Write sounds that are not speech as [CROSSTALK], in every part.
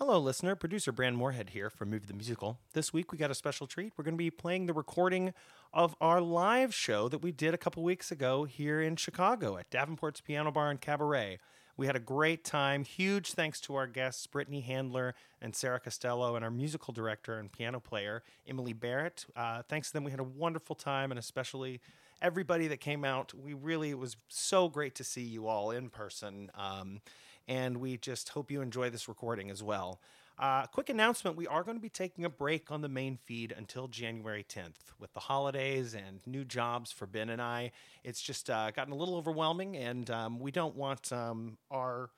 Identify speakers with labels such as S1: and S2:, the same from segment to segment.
S1: Hello, listener. Producer Brad Moorhead here from Movie the Musical. This week we got a special treat. We're going to be playing the recording of our live show that we did a couple weeks ago here in Chicago at Davenport's Piano Bar and Cabaret. We had a great time. Huge thanks to our guests, Brittany Handler and Sarah Costello, and our musical director and piano player, Emily Barrett. Uh, thanks to them, we had a wonderful time, and especially everybody that came out. We really, it was so great to see you all in person. Um, and we just hope you enjoy this recording as well. Uh, quick announcement we are going to be taking a break on the main feed until January 10th. With the holidays and new jobs for Ben and I, it's just uh, gotten a little overwhelming, and um, we don't want um, our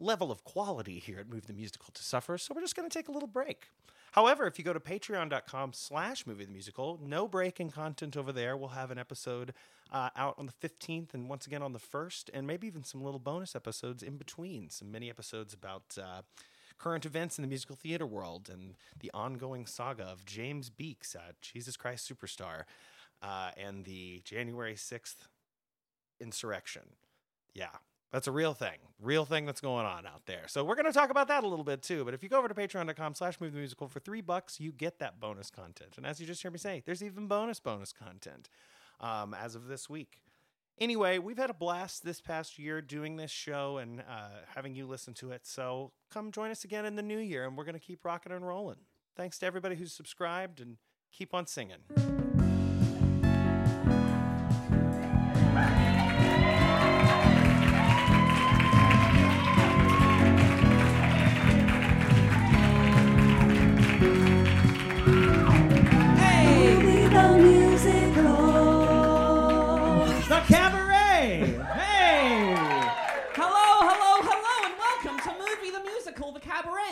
S1: level of quality here at Movie the Musical to suffer, so we're just going to take a little break. However, if you go to patreon.com slash movie the musical, no break in content over there. We'll have an episode uh, out on the 15th and once again on the 1st, and maybe even some little bonus episodes in between. Some mini episodes about uh, current events in the musical theater world and the ongoing saga of James Beeks at Jesus Christ Superstar uh, and the January 6th insurrection. Yeah, that's a real thing, real thing that's going on out there. So we're going to talk about that a little bit too. But if you go over to patreon.com slash movie the musical for three bucks, you get that bonus content. And as you just heard me say, there's even bonus bonus content um, as of this week. Anyway, we've had a blast this past year doing this show and uh, having you listen to it. So come join us again in the new year, and we're going to keep rocking and rolling. Thanks to everybody who's subscribed, and keep on singing.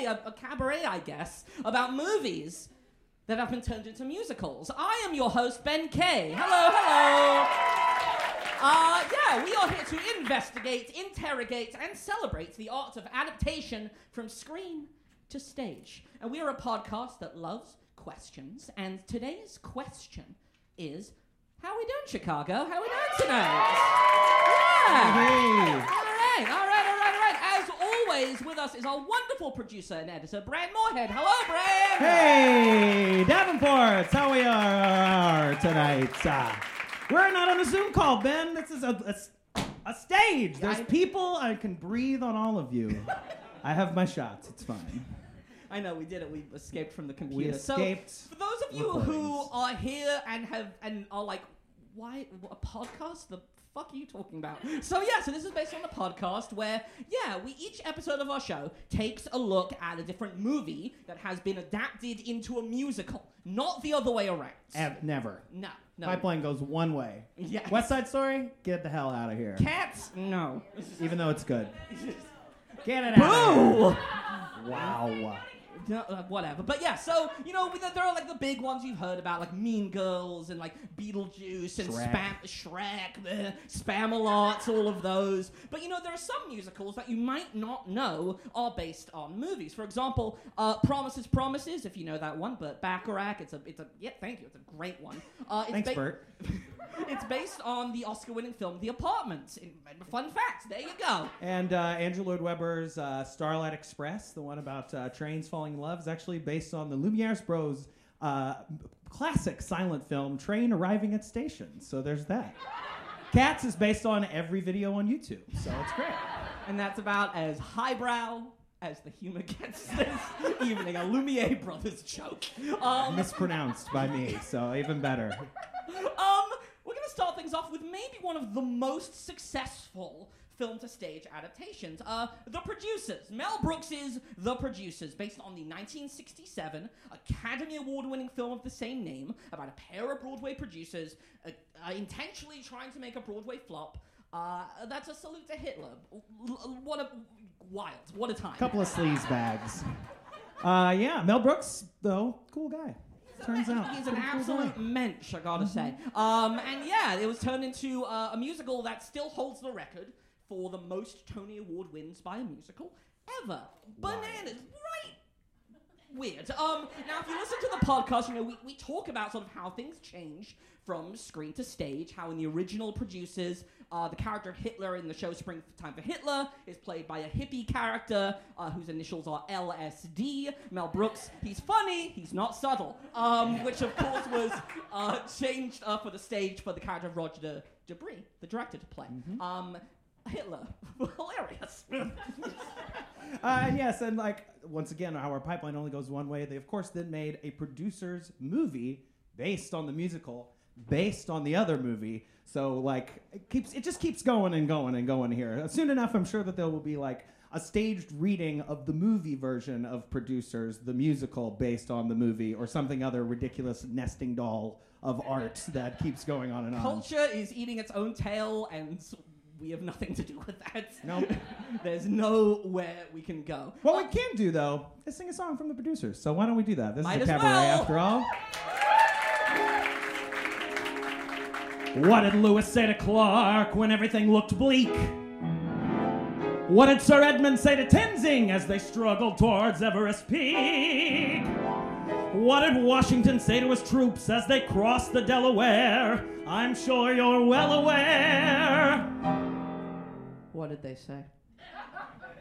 S2: Cabaret,
S3: a, a cabaret, I guess, about movies that have been turned into musicals. I am your host, Ben Kay. Hello, hello. Uh, yeah, we are here to investigate, interrogate, and celebrate the art of adaptation from screen to stage. And we are a podcast that loves questions, and today's question is how we doing, Chicago? How are we doing tonight? Yeah.
S2: Hey!
S3: All right, all right, all right, all right. As always, with us is our wonderful producer and editor, Brad Moorhead. Hello, Brad.
S2: Hey! Davenports, how we are tonight? Uh, we're not on a Zoom call, Ben. This is a stage. There's
S3: I-
S2: people. I can breathe on all of you. [LAUGHS] I have my shots. It's fine.
S3: I know we did it. We escaped from the computer.
S2: We escaped
S3: So, for those of you who are here and have and are like, why a podcast? The fuck are you talking about? So yeah, so this is based on the podcast where yeah, we each episode of our show takes a look at a different movie that has been adapted into a musical, not the other way around.
S2: Ev- never.
S3: no, no.
S2: Pipeline goes one way.
S3: Yeah.
S2: West Side Story, get the hell out of here.
S3: Cats? No.
S2: Even though it's good. [LAUGHS] Get it out.
S3: Boo!
S2: Wow.
S3: No, uh, whatever. But yeah, so you know, there are like the big ones you've heard about, like Mean Girls and like Beetlejuice and
S2: Shrek.
S3: Spam, Shrek, the Spamalot, all of those. But you know, there are some musicals that you might not know are based on movies. For example, uh, Promises, Promises, if you know that one. But Bacharach, it's a, it's a, yeah, thank you, it's a great one. Uh, it's
S2: Thanks,
S3: ba-
S2: Bert. [LAUGHS] [LAUGHS]
S3: it's based on the Oscar-winning film The Apartment. In, fun fact, there you go.
S2: And uh, Andrew Lloyd Webber's uh, Starlight Express, the one about uh, trains falling in love, is actually based on the Lumiere's Bros. Uh, classic silent film Train Arriving at Station. So there's that. Cats is based on every video on YouTube, so it's great.
S3: And that's about as highbrow as the humor gets this evening. A Lumiere Brothers joke. Um,
S2: Mispronounced by me, so even better. [LAUGHS]
S3: um, we're going to start things off with maybe one of the most successful film to stage adaptations. Uh, The Producers. Mel Brooks's The Producers, based on the 1967 Academy Award winning film of the same name about a pair of Broadway producers uh, uh, intentionally trying to make a Broadway flop. Uh, that's a salute to Hitler. What a wild, what a time.
S2: Couple of sleaze bags. Uh, yeah, Mel Brooks, though, cool guy. Turns out.
S3: He's an
S2: cool
S3: absolute mensch, I gotta say. Um, and yeah, it was turned into uh, a musical that still holds the record for the most Tony Award wins by a musical ever. Bananas, right? Weird. Um, now, if you listen to the podcast, you know, we, we talk about sort of how things change from screen to stage, how in the original producers, uh, the character Hitler in the show Springtime for Hitler is played by a hippie character uh, whose initials are LSD. Mel Brooks, he's funny, he's not subtle. Um, which, of course, was uh, changed uh, for the stage for the character of Roger De- Debris, the director, to play. Um, Hitler, [LAUGHS] hilarious. [LAUGHS]
S1: Uh, and yes, and like once again, our pipeline only goes one way. They of course then made a producer's movie based on the musical, based on the other movie. So like it keeps it just keeps going and going and going here. Soon enough, I'm sure that there will be like a staged reading of the movie version of Producers, the musical based on the movie, or something other ridiculous nesting doll of art that keeps going on and on.
S3: Culture is eating its own tail, and we have nothing to do with that.
S1: Nope. [LAUGHS]
S3: There's nowhere we can go.
S1: What we can do though is sing a song from the producers. So why don't we do that? This
S3: Might
S1: is a cabaret
S3: well.
S1: after all. What did Lewis say to Clark when everything looked bleak? What did Sir Edmund say to Tenzing as they struggled towards Everest Peak? What did Washington say to his troops as they crossed the Delaware? I'm sure you're well aware.
S3: What did they say?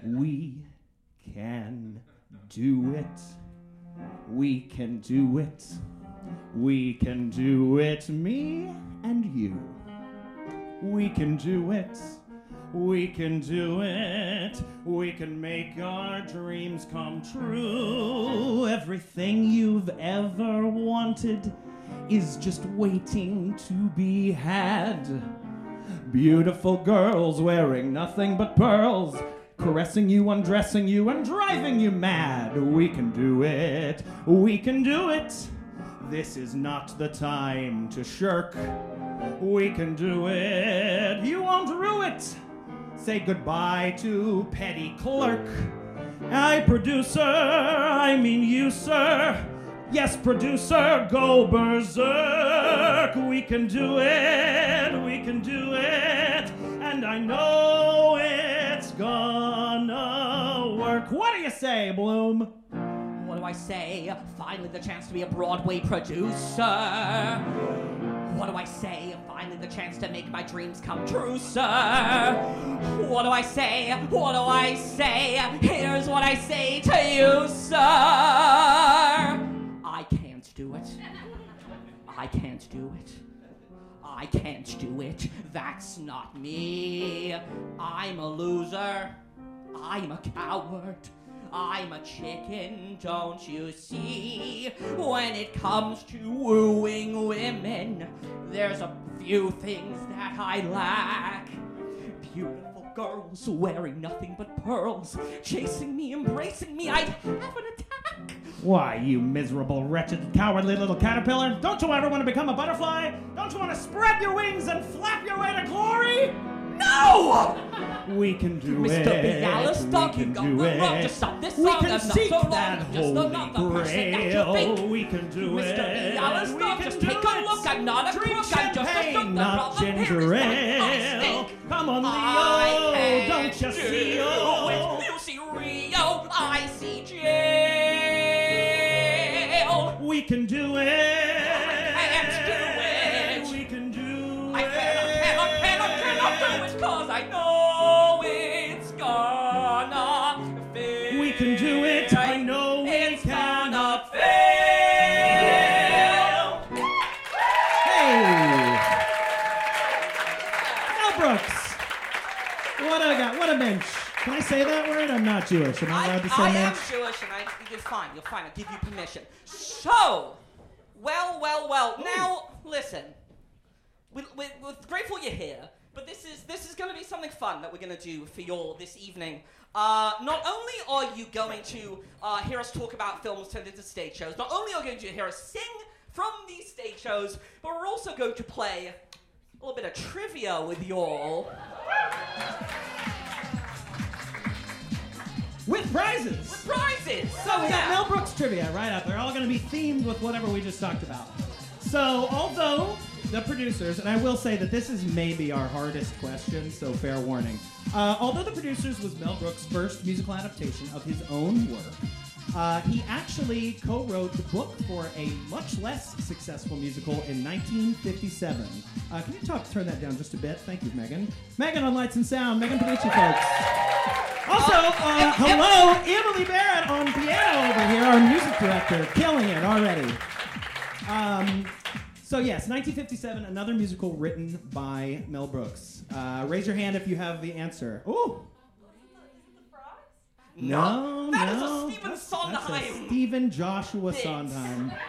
S1: We can do it. We can do it. We can do it, me and you. We can do it. We can do it. We can make our dreams come true. Everything you've ever wanted is just waiting to be had. Beautiful girls wearing nothing but pearls, caressing you, undressing you, and driving you mad. We can do it. We can do it. This is not the time to shirk. We can do it. You won't rue it. Say goodbye to petty clerk. I, producer, I mean you, sir. Yes, producer, go berserk. We can do it, we can do it, and I know it's gonna work. What do you say, Bloom?
S3: What do I say? Finally, the chance to be a Broadway producer. What do I say? Finally, the chance to make my dreams come true, sir. What do I say? What do I say? Here's what I say to you, sir. Do it. I can't do it. I can't do it. That's not me. I'm a loser. I'm a coward. I'm a chicken, don't you see? When it comes to wooing women, there's a few things that I lack. Beautiful girls wearing nothing but pearls, chasing me, embracing me, I'd have an attack.
S1: Why, you miserable, wretched, cowardly little caterpillar? Don't you ever want to become a butterfly? Don't you want to spread your wings and flap your way to glory?
S3: No!
S1: We can do
S3: Mr.
S1: it.
S3: Bialystok,
S1: we
S3: you
S1: can
S3: got the
S1: it.
S3: wrong to stop this
S1: we can
S3: I'm not
S1: seek
S3: so
S1: that
S3: I'm just
S1: holy
S3: another person that you
S1: grail.
S3: think.
S1: We can do
S3: Mr.
S1: it.
S3: Bialystok,
S1: we can
S3: just take a look. I'm not a
S1: Drink
S3: crook, I'm just a
S1: champagne, not ginger
S3: is that I
S1: ale. Come on, Leo. Don't you
S3: do
S1: We can do it.
S3: I can't do it.
S1: We can do
S3: I
S1: it.
S3: cannot, cannot, cannot, cannot do it cause I know it's gonna fail.
S1: We can do it. I know we
S3: it's
S1: can.
S3: gonna fail.
S1: Hey! Mel Brooks! What a guy, what a bench. Can I say that word? I'm not Jewish. Am I
S3: I,
S1: allowed to say
S3: I am? Jewish and I, you're fine, you're fine, I'll give you permission. So, well, well, well, now, listen. We, we, we're grateful you're here, but this is this is going to be something fun that we're going to do for you all this evening. Uh, not only are you going to uh, hear us talk about films turned into stage shows, not only are you going to hear us sing from these stage shows, but we're also going to play a little bit of trivia with you all.
S1: With prizes!
S3: With prizes!
S1: So we got. Mel Brooks trivia right up. They're all going to be themed with whatever we just talked about. So, although the producers, and I will say that this is maybe our hardest question, so fair warning. Uh, although the producers was Mel Brooks' first musical adaptation of his own work, Uh, he actually co-wrote the book for a much less successful musical in 1957. Uh, can you talk, turn that down just a bit? Thank you, Megan. Megan on Lights and Sound. Megan Panucci, folks. Also, uh, hello, Emily Barrett on piano over here, our music director, killing it already. Um, so yes, 1957, another musical written by Mel Brooks. Uh, raise your hand if you have the answer. Ooh. No,
S3: That is a
S1: no.
S3: Stephen
S1: That's-
S3: Sondheim.
S1: That's Stephen Joshua. Sondheim. [LAUGHS]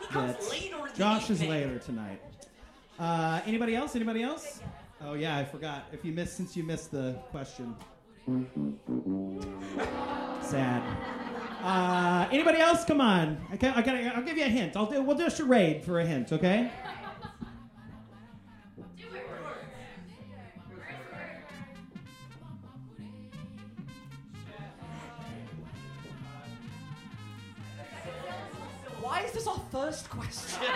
S3: He comes later
S1: Josh is later tonight. Uh, anybody else? Anybody else? Oh yeah, I forgot. If you missed, since you missed the question. [LAUGHS] Sad. Uh, anybody else? Come on. I can, I gotta, I'll give you a hint. I'll do. We'll do a charade for a hint. Okay.
S3: Why is this our first question? [LAUGHS]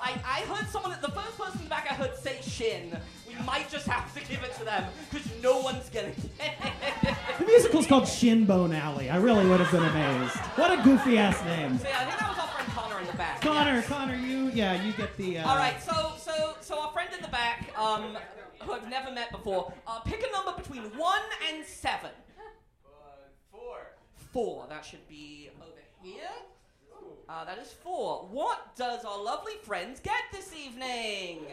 S3: I, I heard someone, the first person in the back I heard say shin. We might just have to give it to them because no one's gonna get it. [LAUGHS]
S1: The musical's called Shinbone Alley. I really would have been amazed. What a goofy ass name.
S3: So yeah, I think that was our friend Connor in the back.
S1: Connor,
S3: Yes.
S1: Connor, you, yeah, you get the. Uh,
S3: All right, so so so our friend in the back, um, who I've never met before, uh, pick a number between one and seven.
S4: Four.
S3: Four. That should be over here. Uh, that is four. What does our lovely friends get this evening?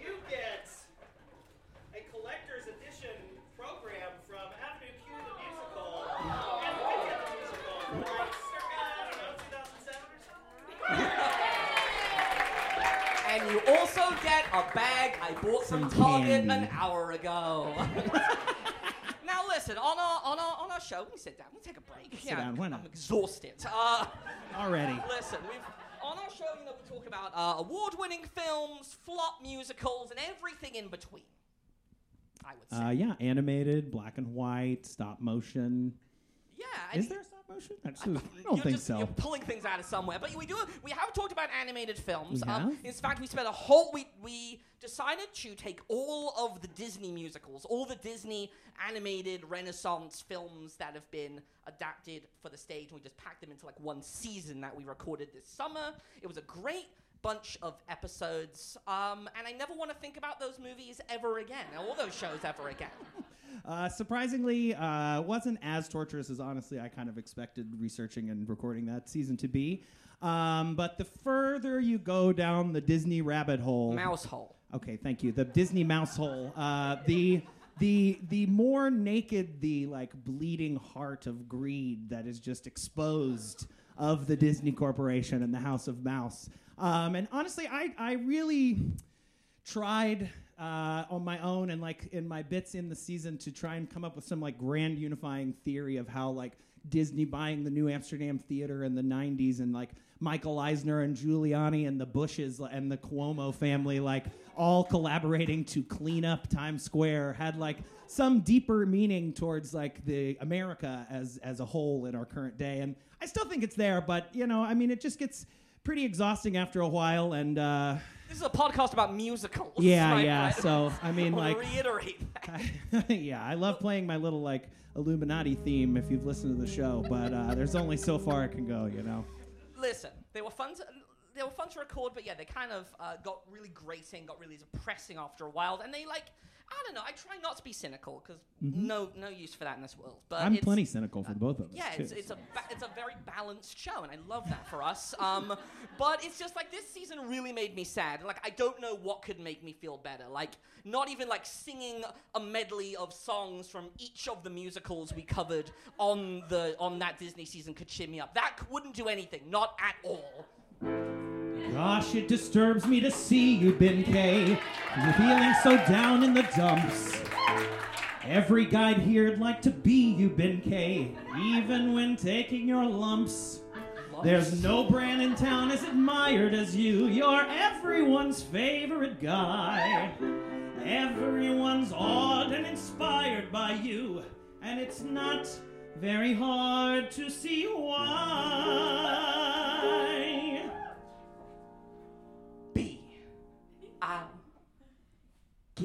S5: You get a collector's edition program from Avenue Q the musical and Wicked the musical from like circa, I don't know, 2007 or something.
S3: And you also get a bag I bought from
S1: Some
S3: Target an hour ago. [LAUGHS] now listen, on our on our on our show, we sit down. we take a break.
S1: Sit down, why not?
S3: I'm exhausted. Uh, [LAUGHS]
S1: Already.
S3: Listen, we've on our show, you know, we talk about uh, award-winning films, flop musicals, and everything in between. I would say.
S1: Uh, yeah, animated, black and white, stop motion.
S3: yeah.
S1: Is there stop motion? I, I don't
S3: you're
S1: think
S3: just,
S1: so.
S3: You're pulling things out of somewhere, but we do. We have talked about animated films.
S1: We
S3: Um, in fact, we spent a whole. We we decided to take all of the Disney musicals, all the Disney animated Renaissance films that have been adapted for the stage, and we just packed them into like one season that we recorded this summer. It was a great bunch of episodes, um, and I never want to think about those movies ever again, all those shows ever again. [LAUGHS]
S1: Uh, surprisingly, uh, wasn't as torturous as honestly I kind of expected researching and recording that season to be. Um, but the further you go down the Disney rabbit hole,
S3: Mouse hole.
S1: Okay, thank you. The Disney mouse hole. Uh, the the the more naked the like bleeding heart of greed that is just exposed of the Disney Corporation and the House of Mouse. Um, and honestly, I I really tried uh, on my own and like in my bits in the season to try and come up with some like grand unifying theory of how like Disney buying the New Amsterdam Theater in the 90s and like Michael Eisner and Giuliani and the Bushes and the Cuomo family like all collaborating to clean up Times Square had like some deeper meaning towards like the America as as a whole in our current day. And I still think it's there but you know I mean it just gets pretty exhausting after a while and uh
S3: This is a podcast about musicals.
S1: yeah,
S3: right?
S1: yeah. So I mean, like,
S3: reiterate [LAUGHS] that. [LAUGHS]
S1: yeah, I love playing my little like Illuminati theme. If you've listened to the show, but uh, there's only so far it can go, you know.
S3: Listen, they were fun to they were fun to record, but yeah, they kind of uh, got really grating, got really depressing after a while, and they like I don't know. I try not to be cynical because no no use for that in this world. But
S1: Mm-hmm. I'm plenty cynical for both of us.
S3: Yeah, it's, it's a ba- it's a very balanced show, and I love that for us. Um, [LAUGHS] but it's just like this season really made me sad. Like I don't know what could make me feel better. Like not even like singing a medley of songs from each of the musicals we covered on the on that Disney season could cheer me up. That wouldn't do anything, not at all.
S1: Gosh, it disturbs me to see you, Ben K. You're feeling so down in the dumps. Every guide here'd like to be you, Ben K. Even when taking your lumps. There's no brand in town as admired as you. You're everyone's favorite guy. Everyone's awed and inspired by you. And it's not very hard to see why.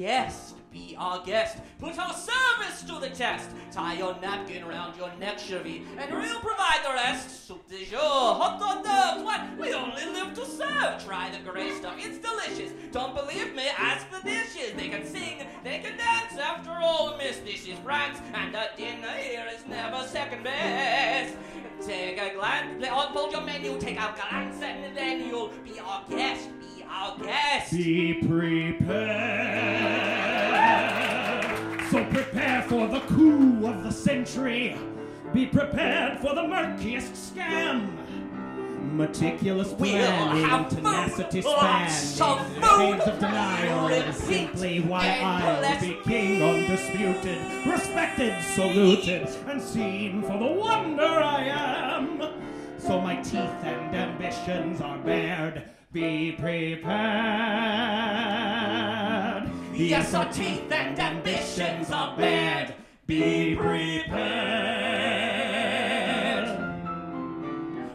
S3: Guest. Be our guest. Put our service to the test. Tie your napkin around your neck, Chevy, and we'll provide the rest. Soup de jour, hot hot dogs. What? We only live to serve. Try the gray stuff. It's delicious. Don't believe me? Ask the dishes. They can sing. They can dance. After all, Miss This is France, and the dinner here is never second best. Take a glance. Unfold your menu. Take a glance, and then you'll be our guest. Be our guest.
S1: Be prepared. So prepare for the coup of the century. Be prepared for the murkiest scam. Meticulous
S3: We'll
S1: planning,
S3: have
S1: tenacity
S3: span, lots
S1: spanning,
S3: of
S1: the chains of denial is simply why I'll be king undisputed, respected, saluted, and seen for the wonder I am. So my teeth and ambitions are bared. Be prepared.
S3: Yes, our teeth and ambitions are bared.
S1: Be prepared.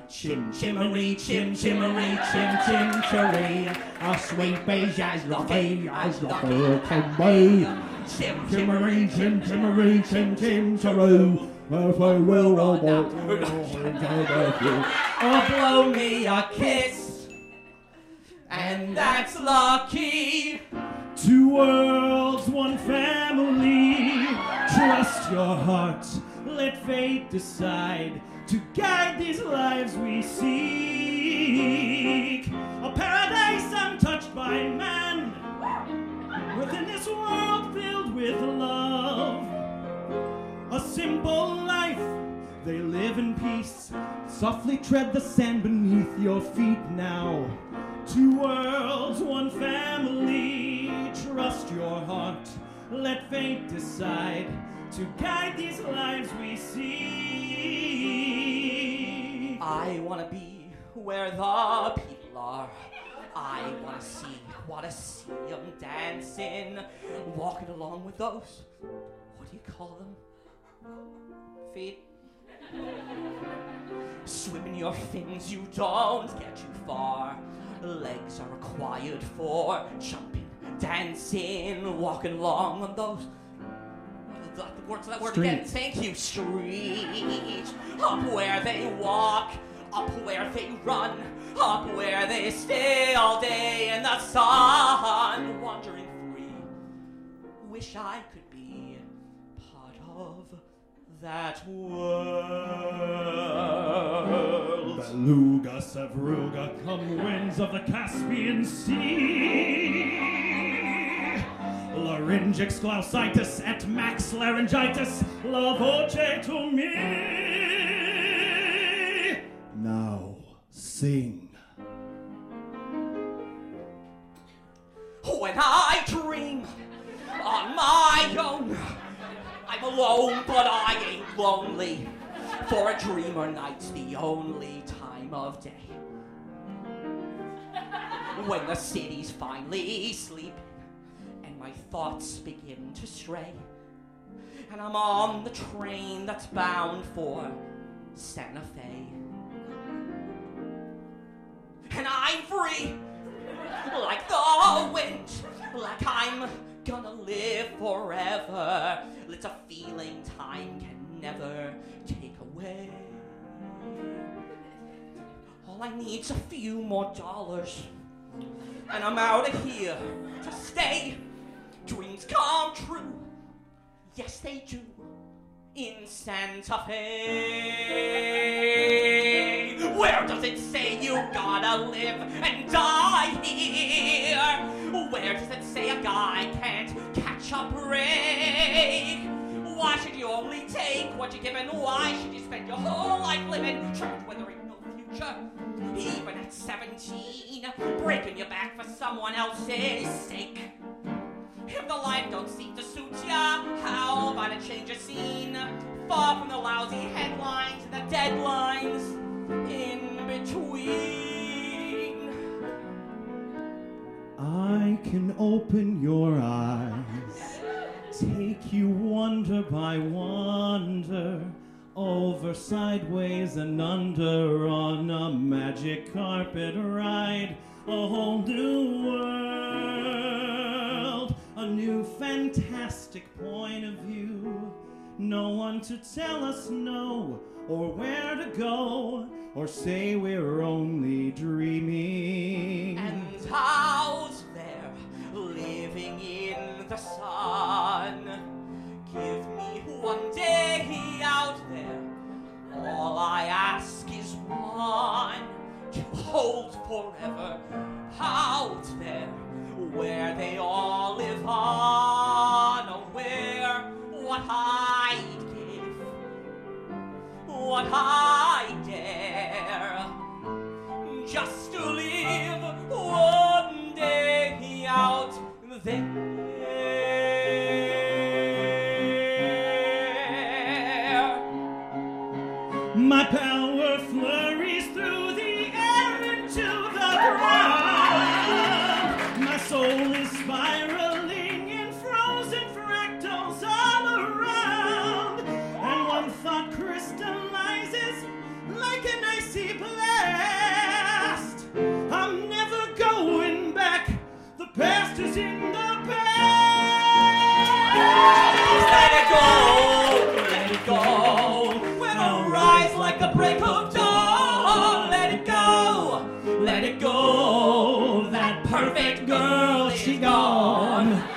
S1: Chim chimmery, chim chimmery, chim chim cherry. A sweet beige as lucky as lucky can be.
S3: Chim,
S1: Chimmery, chim chimmery, chim chim cherry. If I will, I'll. [LAUGHS]
S3: Oh, blow me a kiss. And that's lucky.
S1: Two worlds, one family. Trust your heart, let fate decide to guide these lives we seek. A paradise untouched by man, within this world filled with love. A simple life, they live in peace. Softly tread the sand beneath your feet now. Two worlds, one family. Trust your heart, let fate decide to guide these lives we see.
S3: I wanna be where the people are. I wanna see, wanna see them dancing, walking along with those. What do you call them? Feet. Swimming your fins, you don't get too far. Legs are required for jumping, dancing, walking along on those. What are the words of that word again? Thank you. Street. Up where they walk, up where they run, up where they stay all day in the sun, wandering free. Wish I could be part of that world.
S1: Beluga, Sevruga, come winds of the Caspian Sea. Larynxes, glacitis, et max laryngitis, la voce to me. Now sing.
S3: When I dream on my own, I'm alone, but I ain't lonely. For a dreamer, night's the only time of day. When the city's finally sleeping and my thoughts begin to stray, and I'm on the train that's bound for Santa Fe. And I'm free like the wind, like I'm gonna live forever. It's a feeling time can never take away. All I need's a few more dollars, and I'm out of here to stay. Dreams come true, yes they do. In Santa Fe, where does it say you gotta live and die here? Where does it say a guy can't catch a break? Why should you only take what you're given? Why should you spend your whole life living trapped there ain't no future? Even at 17, breaking your back for someone else's sake. If the life don't seem to suit ya, how about a change of scene? Far from the lousy headlines and the deadlines in between.
S1: I can open your eyes, take you wonder by wonder, over, sideways, and under on a magic carpet ride, a whole new world. a new fantastic point of view. No one to tell us no or where to go or say we're only dreaming.
S3: And out there, living in the sun. Give one day out there. All I ask is one to hold forever out there where they all live unaware. Oh, what I'd give, what I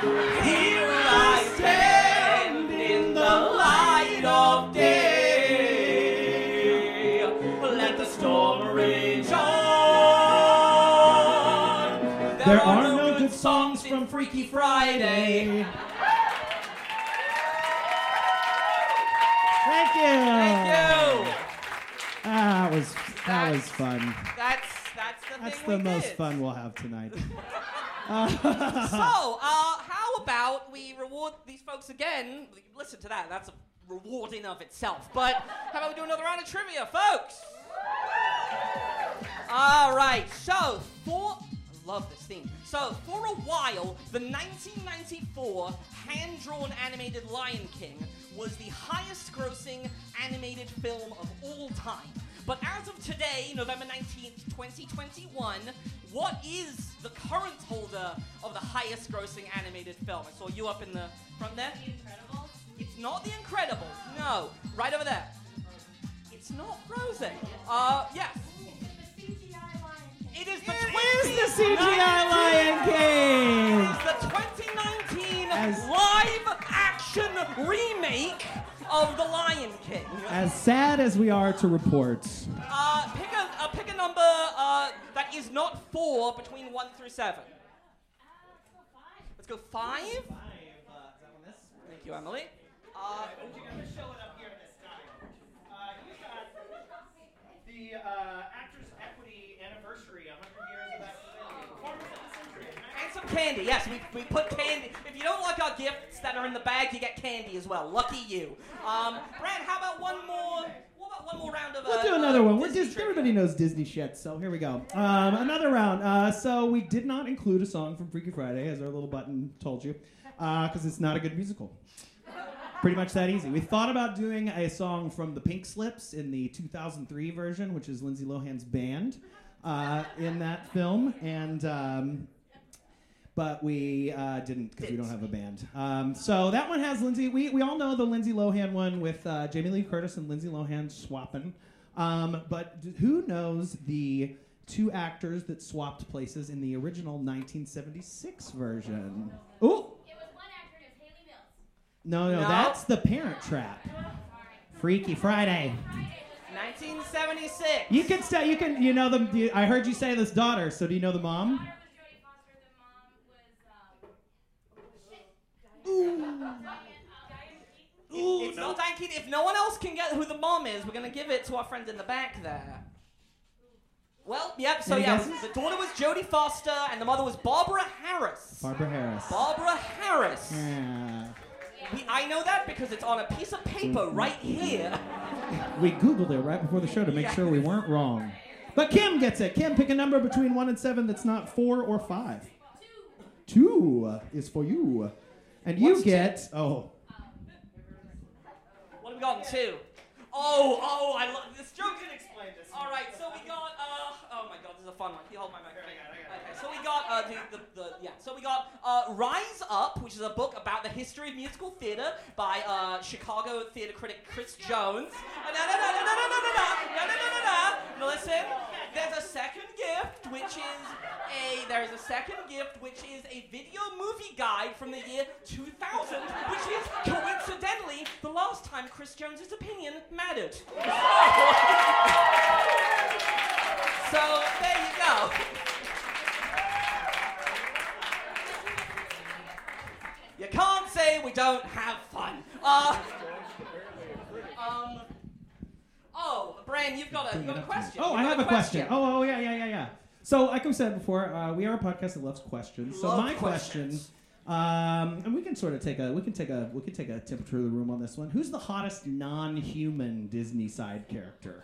S3: Here I stand in the light of day. Let the storm rage on.
S1: There are no good songs from Freaky Friday. Thank you.
S3: Thank you.
S1: Ah, that was that was fun.
S3: That's that's the
S1: That's the most
S3: did.
S1: fun we'll have tonight. [LAUGHS] [LAUGHS]
S3: So, uh, how about we reward these folks again? Listen to that. That's a reward in of itself. But how about we do another round of trivia, folks? All right. So, for I love this theme. So, for a while, the 1994 hand-drawn animated Lion King was the highest-grossing animated film of all time. But as of today, November 19th, 2021, what is the current holder of the highest grossing animated film? I saw you up in the front there. The Incredibles? It's not The Incredibles. No. Right over there. It's not Frozen. Uh, yes. It is the
S1: It is the CGI Lion King.
S3: It is the 2019
S1: As-
S3: live action remake of The Lion King.
S1: As sad as we are to report,
S3: Uh, pick a uh, pick a number uh, that is not four between one through seven. Let's go five. Thank you, Emily. Uh,
S5: The uh, Actors Equity Anniversary, 100 years of that performance of the century.
S3: and some candy. Yes, we, we put candy. If you don't like our gifts that are in the bag, you get candy as well. Lucky you. Um, Brad, how about one more? About one more round of?
S1: we'll
S3: uh,
S1: do another
S3: uh,
S1: one. We're Dis- everybody knows Disney shit, so here we go. Um, another round. Uh, so we did not include a song from Freaky Friday, as our little button told you, because it's not a good musical. Pretty much that easy. We thought about doing a song from the Pink Slips in the 2003 version, which is Lindsay Lohan's band uh, in that film, and um, but we uh, didn't because we don't have a band. Um, so that one has Lindsay. We, we all know the Lindsay Lohan one with uh, Jamie Lee Curtis and Lindsay Lohan swapping. Um, but d- who knows the two actors that swapped places in the original 1976 version? Ooh.
S6: It was one actor and it was Hayley Mills.
S1: No, no,
S3: No.
S1: that's the Parent Trap. Freaky Friday.
S3: 1976.
S1: You can st- you can you know the you, I heard you say this daughter. So do you know the mom?
S6: Daughter was Jodie Foster. The mom was um.
S1: Ooh,
S3: It's not Diane Keaton. If no one else can get who the mom is, we're gonna give it to our friend in the back there. Well, yep. So
S1: Any
S3: yeah,
S1: guesses?
S3: the daughter was Jodie Foster, and the mother was Barbara Harris.
S1: Barbara Harris.
S3: Barbara Harris.
S1: Yeah.
S3: We, I know that because it's on a piece of paper mm-hmm. right here. [LAUGHS]
S1: We googled it right before the show to make
S3: Yeah.
S1: sure we weren't wrong. But Kim gets it. Kim, pick a number between one and seven that's not four or five. Two is for you, and you
S3: What's two?
S1: get oh.
S3: What have we got in two? Oh, oh, I love this joke. Can explain this. All right, so we got. Uh, oh my God, this is a fun one. Can you hold my mic? So we got uh, the, the, the yeah. So we got uh, Rise Up, which is a book about the history of musical theater by uh, Chicago theater critic Chris Jones. Uh. Listen, there's a second gift, which is a there is a second gift, which is a video movie guide from the year 2000, which is coincidentally the last time Chris Jones's opinion mattered. So there you go. You can't say we don't have fun. Uh, um. Oh, Brad, you've got a, you've got a question.
S1: Oh,
S3: You've
S1: I have a question. Oh, oh, yeah, yeah, yeah, yeah. So, like I said before, uh, we are a podcast that loves questions. So,
S3: Love
S1: my
S3: questions.
S1: question, um, and we can sort of take a, we can take a, we can take a temperature of the room on this one. Who's the hottest non-human Disney side character?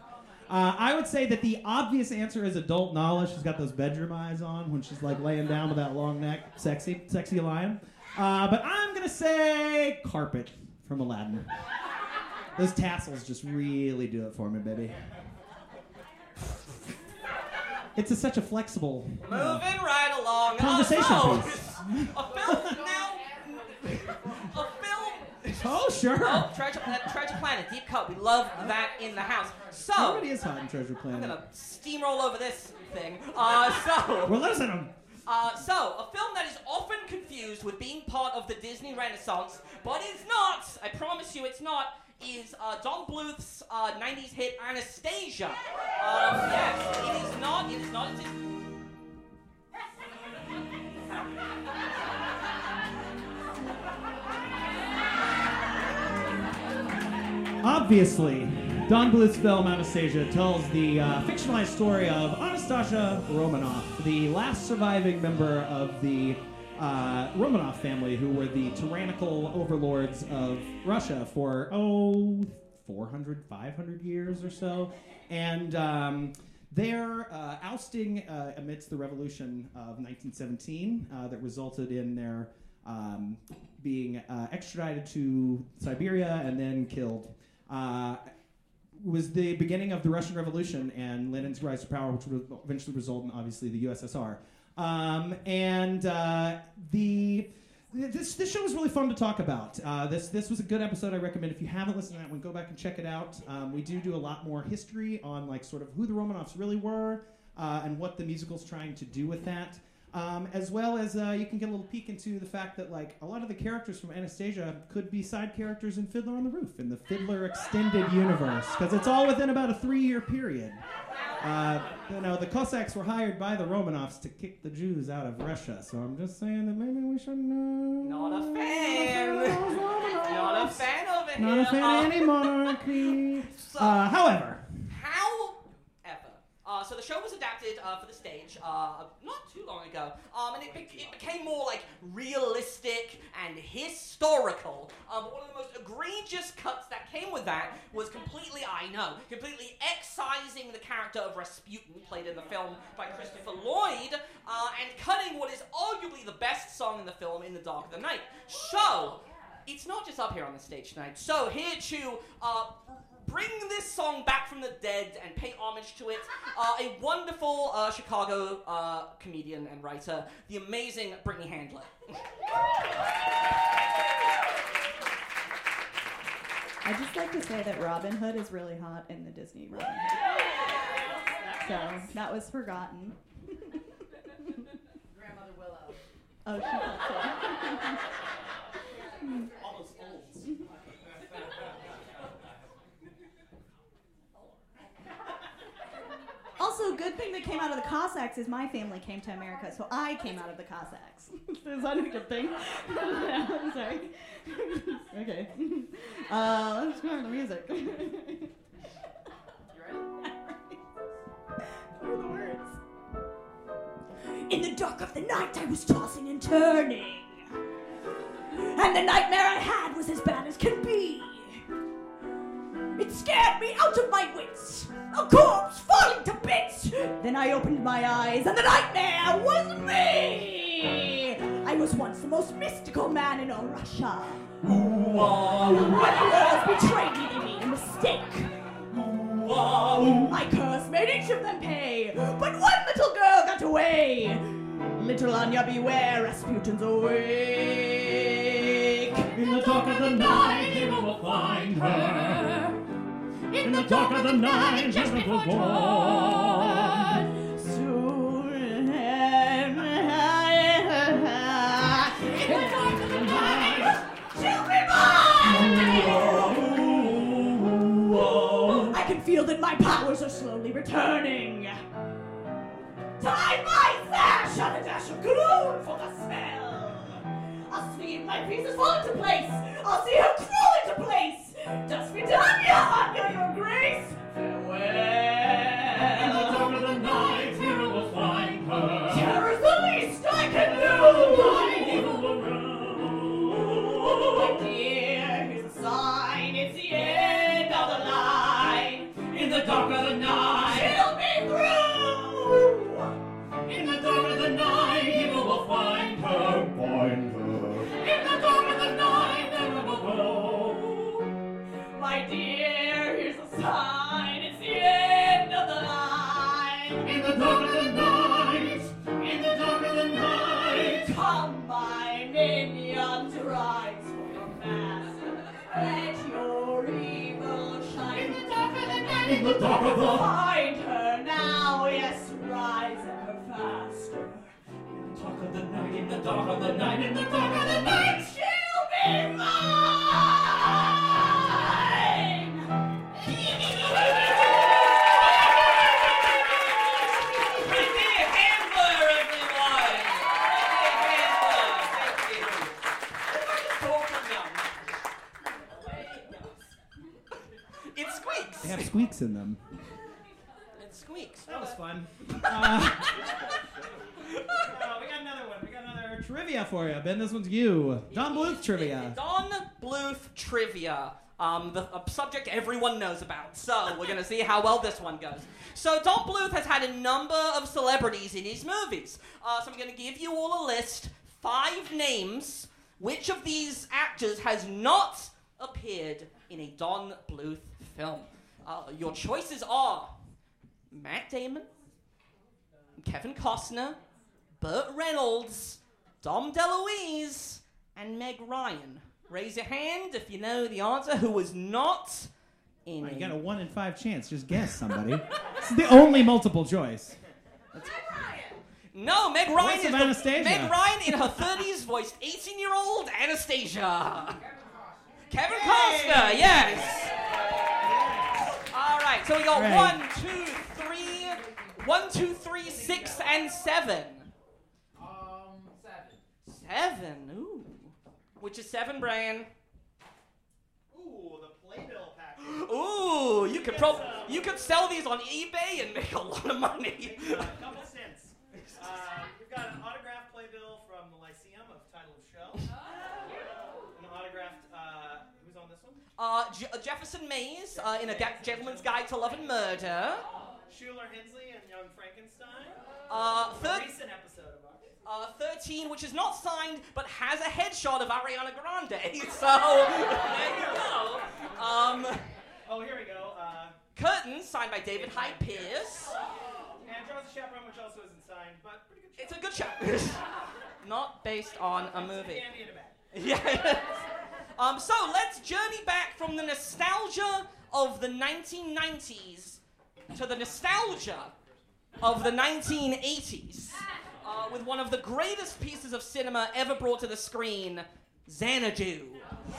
S1: Uh, I would say that the obvious answer is adult Nala. She's got those bedroom eyes on when she's like laying down with that long neck, sexy, sexy lion. Uh, but I'm gonna say Carpet from Aladdin. Those tassels just really do it for me, baby. It's a, such a flexible.
S3: Moving right along.
S1: Conversation
S3: uh, so,
S1: piece.
S3: a film now. A film.
S1: Oh, sure.
S3: Oh, Treasure, uh, Treasure Planet, Deep Cut. We love that in the house. So,
S1: Everybody is hot in Treasure Planet.
S3: I'm gonna steamroll over this thing. Uh, so.
S1: We're losing them.
S3: Uh, so, a film that is often confused with being part of the Disney Renaissance, but is not, I promise you it's not, is uh, Don Bluth's uh, 90s hit Anastasia. Um, yes, it is not, it is not. It is,
S1: Obviously, Don Bluth's film Anastasia tells the uh, fictionalized story of Anastasia Romanoff, the last surviving member of the uh, Romanov family, who were the tyrannical overlords of Russia for, oh, 400, 500 years or so. And um, their uh, ousting uh, amidst the revolution of 1917 uh, that resulted in their um, being uh, extradited to Siberia and then killed uh, was the beginning of the Russian Revolution and Lenin's rise to power, which would eventually result in obviously the USSR. Um, and uh, the this this show was really fun to talk about. Uh, this this was a good episode. I recommend if you haven't listened to that one, go back and check it out. Um, we do do a lot more history on like sort of who the Romanovs really were uh, and what the musical's trying to do with that. Um, as well as uh, you can get a little peek into the fact that like a lot of the characters from Anastasia could be side characters in Fiddler on the Roof in the Fiddler extended universe because it's all within about a three-year period. Uh, you know, the Cossacks were hired by the Romanovs to kick the Jews out of Russia, so I'm just saying that maybe we should know.
S3: Not a fan. [LAUGHS] not a fan of it
S1: Not a fan
S3: Uh,
S1: of any [LAUGHS] monarchy. Uh, however,
S3: uh, so the show was adapted uh, for the stage uh, not too long ago, um, and it, be- it became more like realistic and historical. Um, one of the most egregious cuts that came with that was completely, I know, completely excising the character of Rasputin, played in the film by Christopher Lloyd, uh, and cutting what is arguably the best song in the film, "In the Dark of the Night." So it's not just up here on the stage tonight. So here to uh, bring this song back from the dead and pay homage to it, uh, a wonderful uh, Chicago uh, comedian and writer, the amazing Brittany Handler.
S7: I'd just like to say that Robin Hood is really hot in the Disney Robin Hood. So that was forgotten.
S6: Grandmother Willow.
S7: Oh, she thought [LAUGHS]
S3: Almost old.
S7: so. Also, good thing that came out of the Cossacks is my family came to America, so I came out of the Cossacks. [LAUGHS] is that a good thing? I'm [LAUGHS] sorry. okay. Uh, let's go on the music. [LAUGHS]
S3: You ready?
S7: What are the words? In the dark of the night, I was tossing and turning. And the nightmare I had was as bad as can scared me out of my wits. A corpse falling to bits. Then I opened my eyes, and the nightmare was me. I was once the most mystical man in all Russia. But the walls betrayed me, they made a mistake. My curse made each of them pay, but one little girl got away. Little Anya, beware, Rasputin's awake.
S1: In the dark of the night, hero will find her. In the dark of the night, judgment will dawn.
S7: Soon. In the dark of the night, she'll be mine. I can feel that my powers are slowly returning. Tie my sash on a dash of gloom for the smell. I'll see if my pieces fall into place. I'll see her crawl into place. Dust down, your Anya, your grace. Farewell.
S1: Find her
S7: now, yes, rise ever faster.
S1: In the dark of the night, in the dark of the night, in the dark of the night.
S7: She'll be mine!
S3: Squeaks.
S1: They have squeaks in them.
S3: It squeaks.
S1: That was fun. [LAUGHS] Uh, oh, we got another one. We got another trivia for you. Ben, this one's you. Don Bluth trivia.
S3: Don Bluth trivia. Um, the a subject everyone knows about. So we're gonna see how well this one goes. So Don Bluth has had a number of celebrities in his movies. Uh, so I'm gonna give you all a list, five names. Which of these actors has not appeared in a Don Bluth film? Uh, your choices are Matt Damon, Kevin Costner, Burt Reynolds, Dom DeLuise, and Meg Ryan. Raise your hand if you know the answer. Who was not in?
S1: You got a one in five chance. Just guess somebody. [LAUGHS] this is the only multiple choice.
S3: No, Meg Ryan
S1: Voice
S3: is
S1: of
S3: the-
S1: Anastasia.
S3: Meg Ryan in her 30s voiced 18-year-old Anastasia. Kevin Costner, yes. All right, so we got
S1: Right.
S3: one, two, three, one, two, three, six, and seven.
S4: Um, seven.
S3: Seven. Ooh. Which is seven, Brian?
S5: Ooh, the playbill package. [GASPS]
S3: Ooh, you could prob- you could sell these on eBay and make a lot of money.
S5: A couple cents. [LAUGHS] Uh, we've got an autographed playbill from the Lyceum of Title of Show. An autographed. Uh, who's on this one?
S3: Uh, Je- Jefferson Mays uh, in a Ga- Gentleman's Guide to Love and Murder.
S5: Shuler Hensley and Young Frankenstein.
S3: Uh,
S5: A recent episode of ours.
S3: uh, 13, which is not signed but has a headshot of Ariana Grande. [LAUGHS] So there you go. Um,
S5: Oh, here we go. Uh,
S3: Curtains, signed by David Hyde Pierce.
S5: and Draws the Chaperone, which also isn't signed, but pretty good.
S3: It's a good show. [LAUGHS] not based on a movie.
S5: Candy in a bag. [LAUGHS]
S3: Yeah. Um, so let's journey back from the nostalgia of the 1990s to the nostalgia of the 1980s uh, with one of the greatest pieces of cinema ever brought to the screen, Xanadu.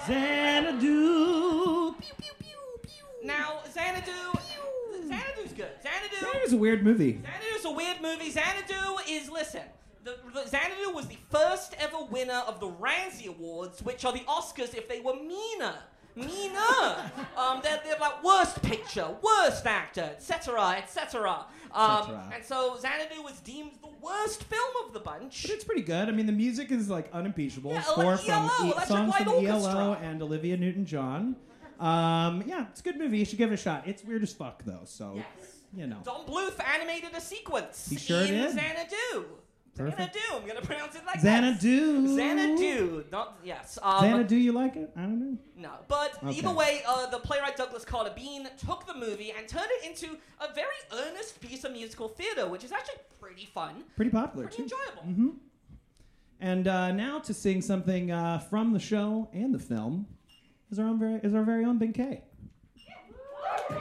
S1: Xanadu.
S3: Now, Xanadu, Xanadu's good. Xanadu.
S1: Xanadu's a weird movie.
S3: Xanadu's a weird movie. Xanadu is listen. The, the, Xanadu was the first ever winner of the Razzie Awards, which are the Oscars if they were meaner. Meaner. [LAUGHS] um, they're, they're like worst picture, worst actor, etc., etc. Um,
S1: cetera.
S3: and so Xanadu was deemed the worst film of the bunch.
S1: But it's pretty good. I mean, the music is like unimpeachable.
S3: Yeah,
S1: Score
S3: like
S1: from
S3: ELO,
S1: e- songs from
S3: Orchestra.
S1: ELO and Olivia Newton-John. Um, yeah, it's a good movie. You should give it a shot. It's weird as fuck though, so
S3: Yes.
S1: you know.
S3: Don Bluth animated a sequence
S1: He sure
S3: in
S1: did.
S3: Xanadu.
S1: Perfect.
S3: Xanadu. I'm gonna pronounce it like
S1: Xanadu.
S3: that. Xanadu. Not yes. Um,
S1: Xanadu, you like it? I don't know.
S3: No, but
S1: Okay.
S3: either way, uh, the playwright Douglas Carter Beane took the movie and turned it into a very earnest piece of musical theater, which is actually pretty fun,
S1: Pretty popular
S3: pretty
S1: too.
S3: enjoyable.
S1: And uh, now to sing something uh, from the show and the film is our own very is our very own Ben K.
S3: A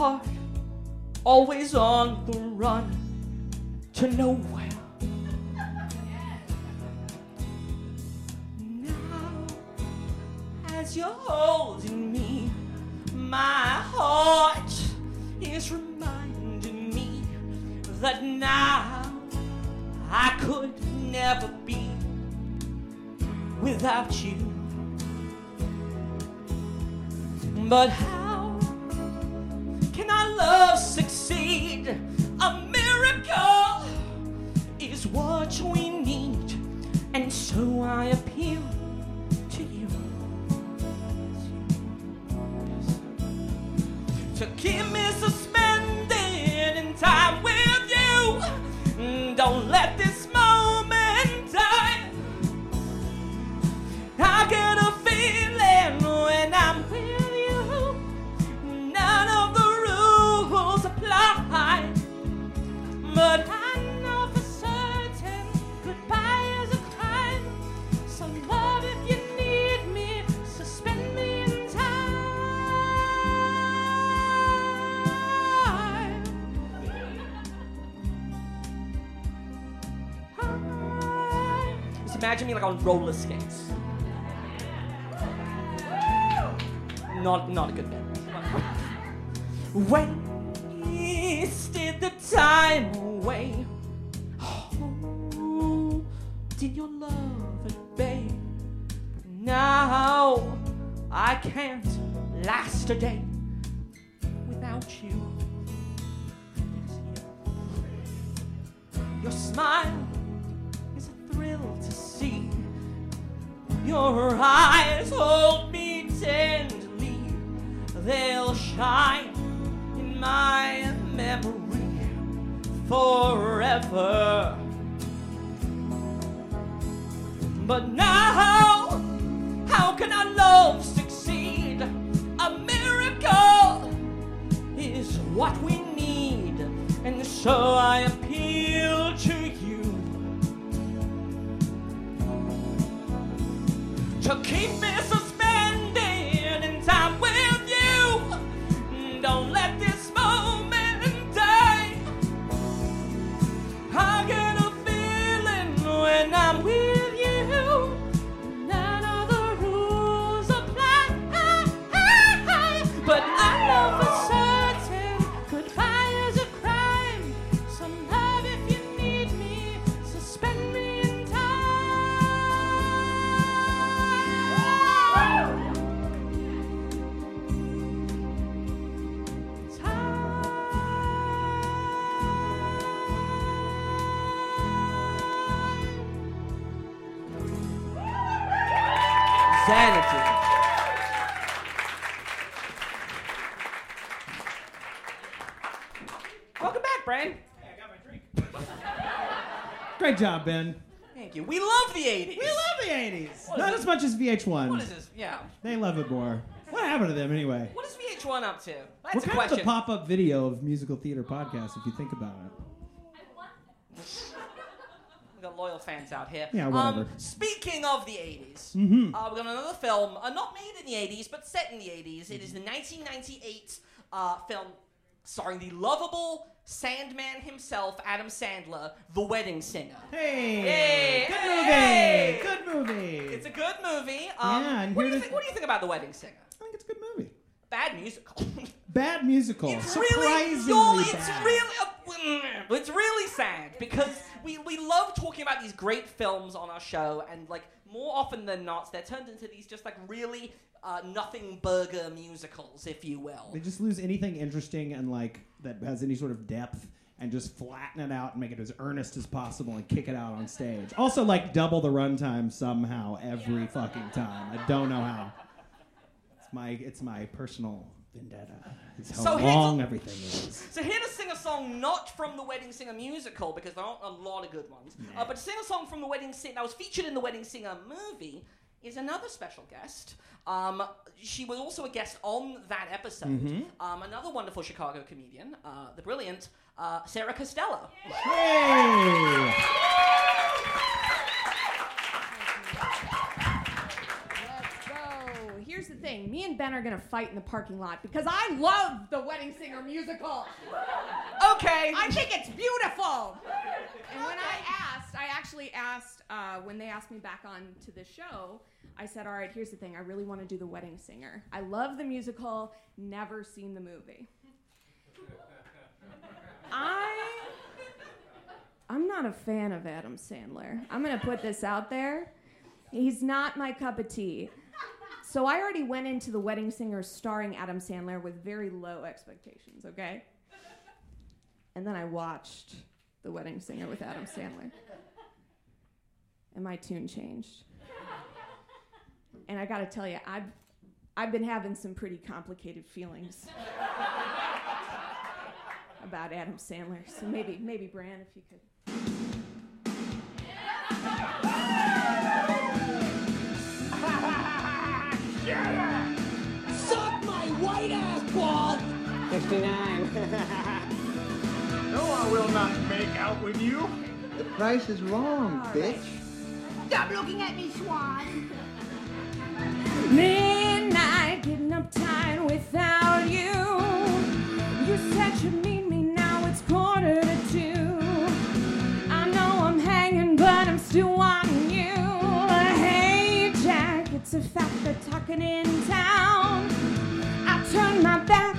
S3: heart always on the run to nowhere. Now, as you're holding me, my heart is reminding me that now I could never be without you. But how imagine me like on roller skates. Not not a good bit. Wasted the time away. Oh, did your love at bay? Now I can't last a day
S1: Great job, Ben.
S3: Thank you. We love the 80s.
S1: We love the 80s.
S3: What
S1: Not as much as VH1.
S3: What is this? Yeah.
S1: They love it more. What happened to them anyway?
S3: What is VH1 up to? That's
S1: We're
S3: a
S1: kind
S3: question.
S1: of the pop-up video of musical theater podcasts, if you think about it. [LAUGHS]
S3: We've got loyal fans out here.
S1: Yeah, whatever.
S3: Um, speaking of the 80s,
S1: Mhm.
S3: uh, we've got another film, uh, not made in the 80s, but set in the 80s. It is the 1998 uh, film starring the lovable Sandman himself, Adam Sandler, The Wedding Singer.
S1: Hey,
S3: Hey,
S1: good
S3: hey.
S1: movie. Good movie.
S3: It's a good movie. Um,
S1: Yeah, and
S3: what, do you think, what do you think about The Wedding Singer?
S1: I think it's a good movie.
S3: bad musical. [LAUGHS]
S1: Bad musical.
S3: It's
S1: Surprisingly
S3: really, it's
S1: bad.
S3: really, uh, it's really sad because we, we love talking about these great films on our show, and like more often than not, they're turned into these just like really uh, nothing burger musicals, if you will.
S1: They just lose anything interesting and like that has any sort of depth and just flatten it out and make it as earnest as possible and kick it out on stage. Also, like double the runtime somehow every fucking time. I don't know how. It's my it's my personal vendetta. It's how
S3: So
S1: long
S3: a-
S1: everything is.
S3: So here to sing a song not from the Wedding Singer musical because there aren't a lot of good ones, uh, but to sing a song from the Wedding Singer that was featured in the Wedding Singer movie is another special guest. Um, she was also a guest on that episode. Um, another wonderful Chicago comedian, uh, the brilliant uh, Sarah Costello.
S1: Hey!
S8: Let's thing. Me and Ben are gonna fight in the parking lot because I love the Wedding Singer musical.
S3: Okay.
S8: I think it's beautiful. And when I asked, I actually asked uh, when they asked me back on to the show. I said, "All right, here's the thing. I really want to do the Wedding Singer. I love the musical. Never seen the movie. I." I'm not a fan of Adam Sandler. I'm gonna put this out there. He's not my cup of tea. So I already went into The Wedding Singer starring Adam Sandler with very low expectations, okay? And then I watched The Wedding Singer with Adam Sandler. And my tune changed. And I gotta tell you, I've, I've been having some pretty complicated feelings [LAUGHS] about Adam Sandler. So maybe, maybe Bran, if you could.
S9: 69. [LAUGHS]
S10: No, I will not make out with you.
S9: the price is wrong, bitch.
S7: Stop looking at me, Swan!
S8: Midnight, getting up tired without you. You said you'd meet me, now it's quarter to two. I know I'm hanging, but I'm still wanting you. Hey, Jack, it's a fact they're talking in town. I turned my back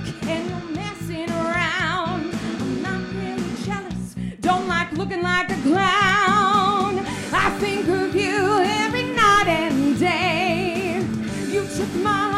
S8: looking like a clown. I think of you every night and day. You took my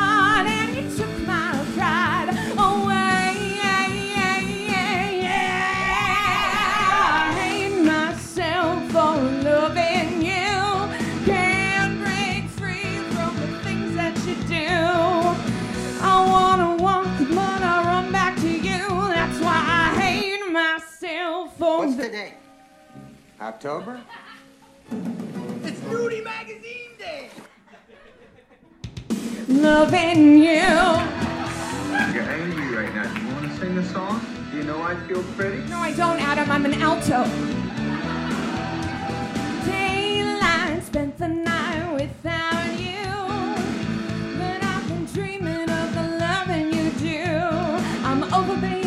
S9: October?
S10: It's Nudie Magazine Day.
S8: loving you.
S10: You're angry right now. Do you want to sing the song? Do you know I feel pretty?
S8: No, I don't, Adam. I'm an alto. Daylight spent the night without you. But I've been dreaming of the loving you do. I'm over being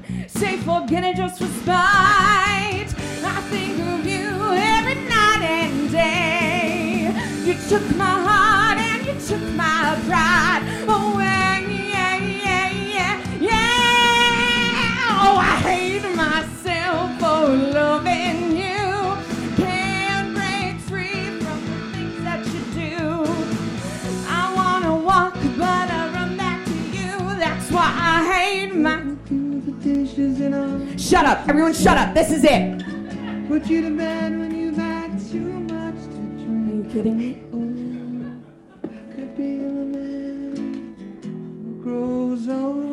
S8: begging, say forget it just for spite. I think of you every night and day. You took my heart and you took my pride oh, away. Yeah, yeah, yeah, yeah. Oh, I hate myself for loving Shut up, everyone! Shut up. This is it.
S9: Put you to bed when you've had too much to
S8: Are you kidding me?
S9: Oh, could be the man who grows old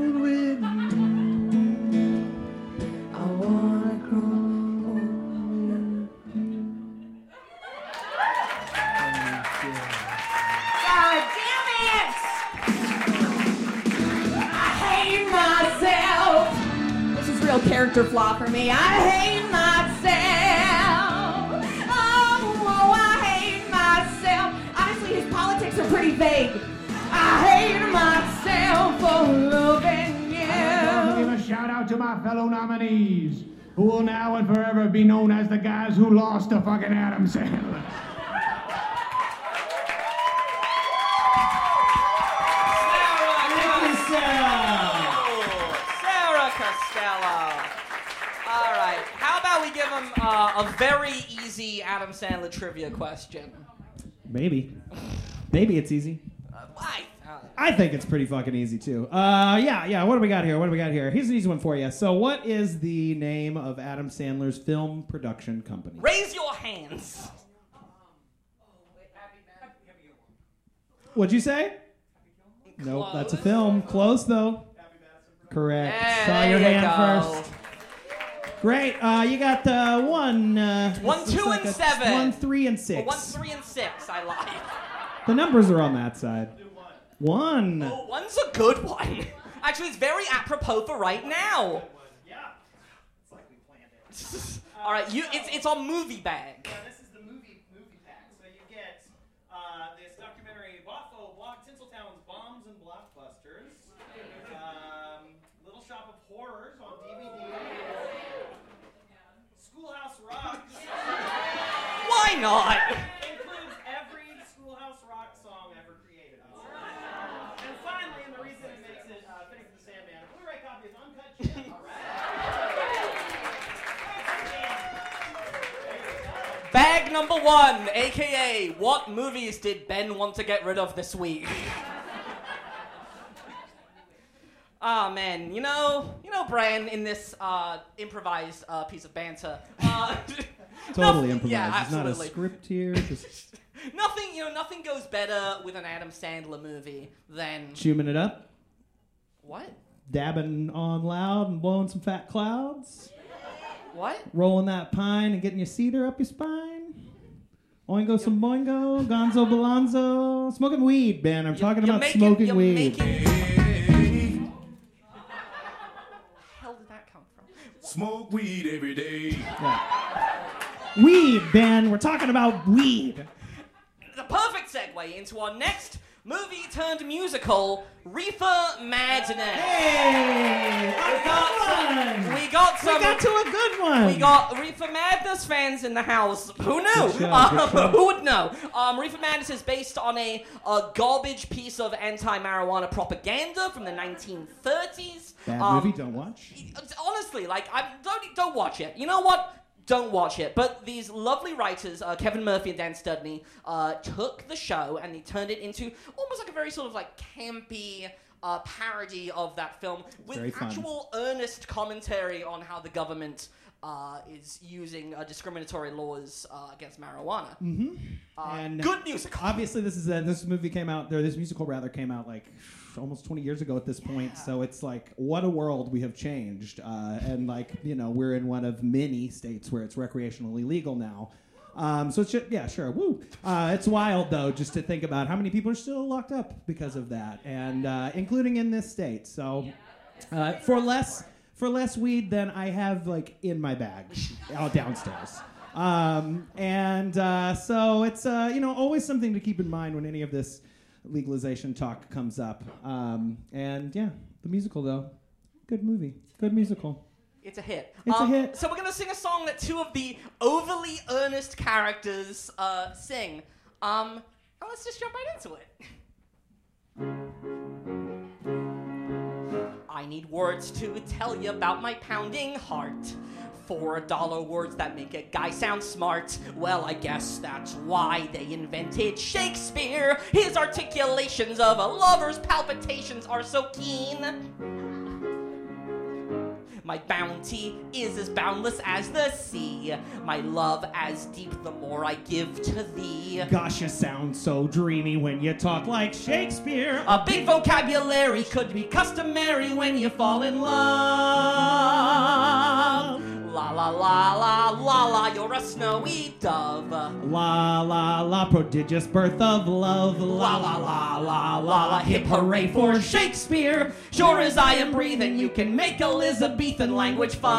S8: character flaw for me. I hate myself. Oh, oh, I hate myself. Honestly, his politics are pretty vague. I hate myself for loving you.
S10: I want to Give a shout
S9: out to my fellow nominees, who will now and forever be known as the guys who lost to fucking Adam Sandler.
S3: A very easy Adam Sandler trivia question?
S1: Maybe. Maybe it's easy.
S3: Why?
S1: I think it's pretty fucking easy too. Uh, yeah, yeah. What do we got here? What do we got here? Here's an easy one for you. So, what is the name of Adam Sandler's film production company?
S3: Raise your hands.
S1: What'd you say? Nope, that's a film. Close though. Correct. Saw your
S3: you
S1: hand
S3: go.
S1: first. Great. Uh, you got uh, one. Uh,
S3: One, two,
S1: like
S3: and
S1: a-
S3: seven.
S1: One, three, and
S3: Well,
S1: six.
S3: one, three, and six. I lied.
S1: The numbers are on that side. One.
S3: Oh, one's a good one. Actually, it's very apropos for right now. Yeah. It's like we planned it. [LAUGHS] All right, you. It's it's on movie bag.
S5: this is the movie movie pack. So you get uh, this documentary, Waffo, Block, Tinseltown's Bombs and Blockbusters, um, Little Shop of Horrors on DVD, Schoolhouse Rock.
S3: Why not?
S5: Includes every Schoolhouse Rock song ever created. And finally, and the reason it makes it uh, fitting for the Sandman, a Blu-ray copy of Uncut Gems. [LAUGHS]
S3: Bag number one, aka what movies did Ben want to get rid of this week? [LAUGHS] Ah man, you know, you know, Brian, in this uh, improvised uh, piece of banter, uh, [LAUGHS]
S1: Totally
S3: nothing-
S1: improvised.
S3: Yeah,
S1: There's not a script here. [LAUGHS] Just
S3: Nothing, you know, nothing goes better with an Adam Sandler movie than
S1: chewing it up,
S3: what?
S1: dabbing on loud, and blowing some fat clouds.
S3: What?
S1: Rolling that pine and getting your cedar up your spine. Oingo some boingo, gonzo balonzo. Smoking weed, Ben. I'm talking
S3: You're
S1: about
S3: making-
S1: smoking
S3: you're
S1: weed.
S3: making- hell did that come from?
S11: Smoke weed every day.
S1: Weed, Ben. We're talking about weed.
S3: The perfect segue into our next movie turned musical, Reefer Madness.
S1: Hey!
S3: We got some. We got some.
S1: We got to a good one.
S3: We got Reefer Madness fans in the house. Who knew?
S1: Show,
S3: Um, [LAUGHS] who would know? Um, Reefer Madness is based on a, a garbage piece of anti-marijuana propaganda from the 1930s.
S1: Bad
S3: Um,
S1: movie. Don't watch.
S3: honestly, like, I don't don't watch it. You know what? Don't watch it. But these lovely writers, uh, Kevin Murphy and Dan Studney, uh, took the show and they turned it into almost like a very sort of like campy. Uh, parody of that film with
S1: very fun.
S3: actual earnest commentary on how the government uh, is using uh, discriminatory laws uh, against marijuana.
S1: Mm-hmm.
S3: Uh,
S1: and
S3: good musical.
S1: Obviously, this is a, this movie came out. Or this musical rather came out like almost 20 years ago at this point. So it's like what a world we have changed. Uh, and like you know we're in one of many states where it's recreationally legal now. Um, so it's just, yeah, sure. Woo. Uh, it's wild though, just to think about how many people are still locked up because of that, and uh, including in this state. So uh, for less for less weed than I have like in my bag [LAUGHS] out downstairs. Um, and uh, so it's uh, you know always something to keep in mind when any of this legalization talk comes up. Um, and yeah, the musical though, good movie, good musical.
S3: It's a hit.
S1: It's a
S3: Um,
S1: hit.
S3: So we're gonna sing a song that two of the overly earnest characters uh, sing. Um, and let's just jump right into it. I need words to tell you about my pounding heart. Four dollar words that make a guy sound smart. Well, I guess that's why they invented Shakespeare. His articulations of a lover's palpitations are so keen. My bounty is as boundless as the sea. My love as deep the more I give to thee.
S1: Gosh, you sound so dreamy when you talk like Shakespeare.
S3: A big vocabulary could be customary when you fall in love. La la la la la la, you're a snowy dove.
S1: La la la, prodigious birth of love. La la la la la la, hip hooray for Shakespeare.
S3: Sure as I am breathing, you can make Elizabethan language fun.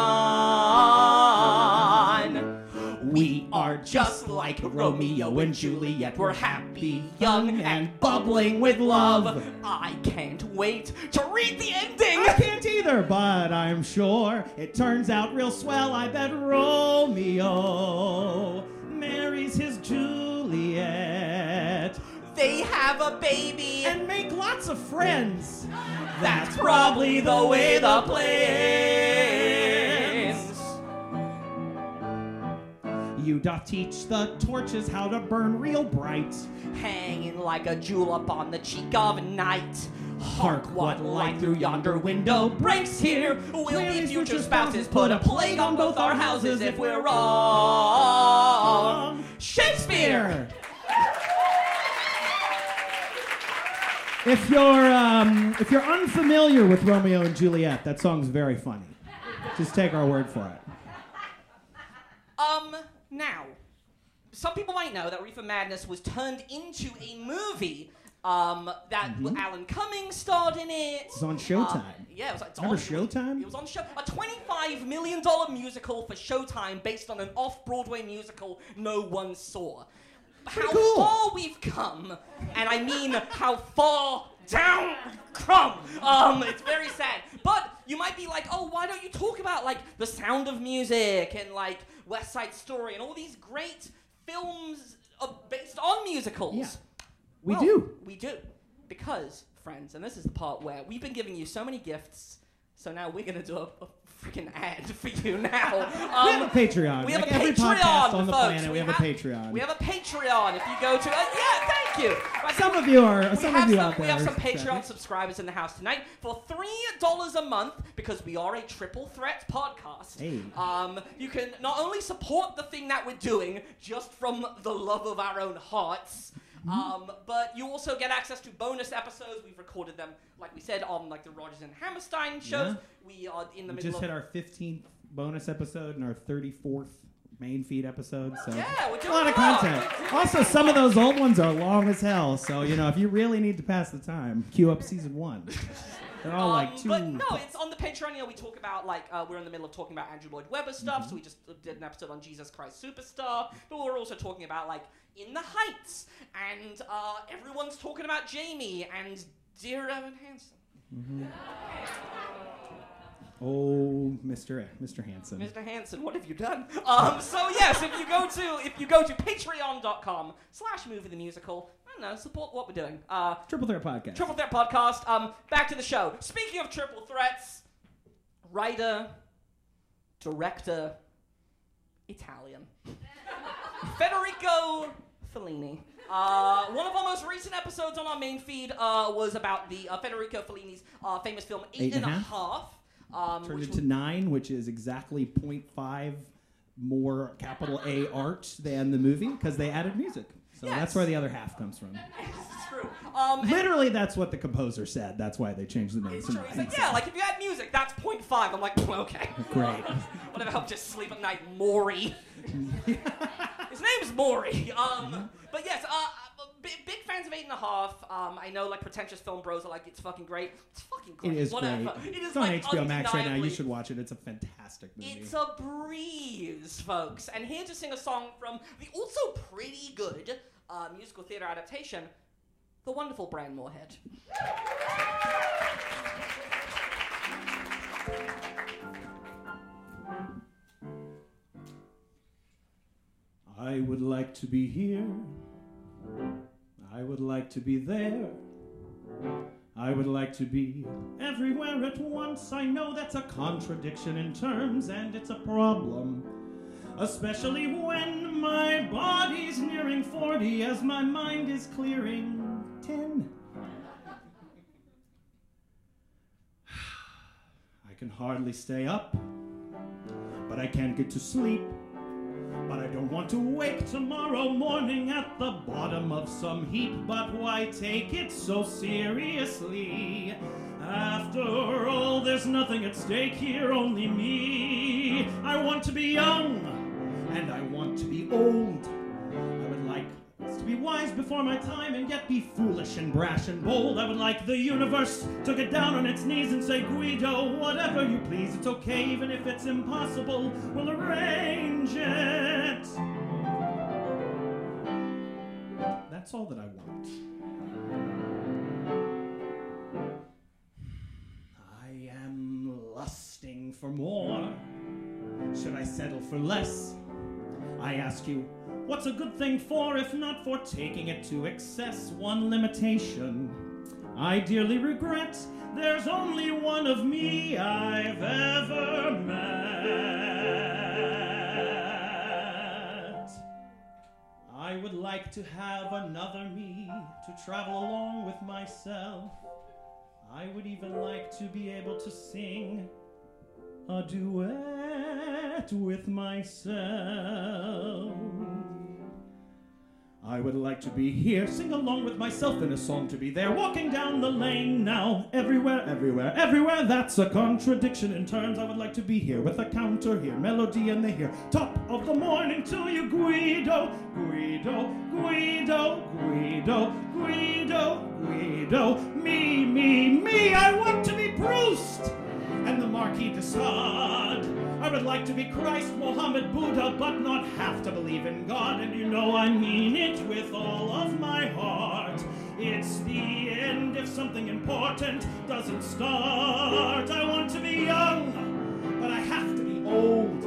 S1: We are just like Romeo and Juliet. We're happy, young, and bubbling with love.
S3: I can't wait to read the ending.
S1: I can't either, but I'm sure it turns out real swell. I bet Romeo marries his Juliet
S3: They have a baby.
S1: and make lots of friends. That's probably the way the play You doth teach the torches how to burn real bright.
S3: hanging like a jewel upon the cheek of night.
S1: Hark what light through yonder window breaks here.
S3: Will the future spouses put a plague on both our houses if we're wrong? Shakespeare!
S1: If you're um, if you're unfamiliar with Romeo and Juliet, that song's very funny. Just take our word for it.
S3: Um, now, some people might know that Reefer Madness was turned into a movie. Um, that Alan Cumming starred in it.
S1: It's on Showtime.
S3: Uh, yeah, it was, it's
S1: Remember
S3: on
S1: Showtime?
S3: It was on show. A twenty-five million dollar musical for Showtime, based on an off-Broadway musical no one saw. How
S1: cool.
S3: far we've come, and I mean how far down we've. Um, it's very sad. But you might be like, oh, why don't you talk about like The Sound of Music and like West Side Story and all these great films based on musicals?
S1: Yeah. We
S3: Well,
S1: do.
S3: We do. Because, friends, and this is the part where we've been giving you so many gifts, so now we're going to do a, a freaking ad for you now.
S1: we have a Patreon.
S3: We have
S1: Like
S3: a
S1: every
S3: Patreon,
S1: podcast on the
S3: folks.
S1: planet. We, have, a Patreon.
S3: We have a Patreon. If you go to, uh, yeah, thank you. Right,
S1: some of you are.
S3: we
S1: Some
S3: have
S1: of you
S3: some,
S1: out there.
S3: we have some Patreon subscribers in the house tonight for three dollars a month because we are a triple threat podcast.
S1: Hey.
S3: Um, you can not only support the thing that we're doing just from the love of our own hearts.
S1: Mm-hmm.
S3: Um, but you also get access to bonus episodes. We've recorded them, like we said, on like the Rodgers and Hammerstein shows.
S1: Yeah.
S3: We are in the
S1: We
S3: middle
S1: just
S3: of
S1: hit our 15th bonus episode and our 34th main feed episode. So
S3: Yeah, we're
S1: a lot of content. Also, some of those old ones are long as hell. So you know, if you really need to pass the time, queue up season one. [LAUGHS] They're all like
S3: Um,
S1: two.
S3: But no, it's on the Patreon. You know, we talk about like uh, we're in the middle of talking about Andrew Lloyd Webber stuff.
S1: Mm-hmm.
S3: So we just uh, did an episode on Jesus Christ Superstar. But we're also talking about like In the Heights, and uh, everyone's talking about Jamie and Dear Evan Hansen.
S1: Oh, Mr. Mr. Hanson.
S3: Mr. Hanson, what have you done? Um, so yes, if you go to if you go to patreon.com slash movie the musical, don't know, support what we're doing. Uh,
S1: Triple Threat Podcast.
S3: Triple Threat Podcast. Um, back to the show. Speaking of triple threats, writer, director, Italian, [LAUGHS] Federico Fellini. Uh, one of our most recent episodes on our main feed uh, was about the uh, Federico Fellini's uh, famous film Eight and a Half. Um,
S1: Turned
S3: which
S1: into nine, which is exactly 0.5 more capital A art than the movie because they added music. So
S3: Yes.
S1: that's where the other half comes from.
S3: It's true. Um,
S1: Literally, that's what the composer said. That's why they changed the name
S3: It's true. He's like, yeah, like if you add music, that's 0.5. I'm like, [LAUGHS] okay.
S1: Great. [LAUGHS]
S3: what about just sleep at night, Maury? [LAUGHS] His name's Maury. Um, but yes, uh, big, big fans of Eight and a Half. Um, I know, like pretentious film bros are like, it's fucking great. It's fucking great.
S1: It is
S3: Whatever.
S1: great.
S3: It is
S1: it's on
S3: like
S1: HBO Max right now. You should watch it. It's a fantastic movie.
S3: It's a breeze, folks. And here to sing a song from the also pretty good uh, musical theater adaptation, the wonderful Brian Moorhead.
S1: I would like to be here. I would like to be there. I would like to be everywhere at once. I know that's a contradiction in terms, and it's a problem. Especially when my body's nearing 40 as my mind is clearing 10. [SIGHS] I can hardly stay up, but I can't get to sleep. But I don't want to wake tomorrow morning at the bottom of some heap. But why take it so seriously? After all, there's nothing at stake here, only me. I want to be young, and I want to be old. Wise before my time and yet be foolish and brash and bold. I would like the universe to get down on its knees and say, Guido, whatever you please, it's okay, even if it's impossible, we'll arrange it. That's all that I want. I am lusting for more. Should I settle for less? I ask you, what's a good thing for if not for taking it to excess? One limitation I dearly regret. There's only one of me I've ever met. I would like to have another me to travel along with myself. I would even like to be able to sing a duet with myself. I would like to be here, sing along with myself in a song to be there, walking down the lane now, everywhere, everywhere, everywhere. That's a contradiction in terms. I would like to be here with a counter here, melody in the here, top of the morning to you, Guido, Guido, Guido, Guido, Guido, Guido, me, me, me. I want to be Proust and the Marquis de Sade. I would like to be Christ, Mohammed, Buddha, but not have to believe in God. And you know I mean it with all of my heart. It's the end if something important doesn't start. I want to be young, but I have to be old.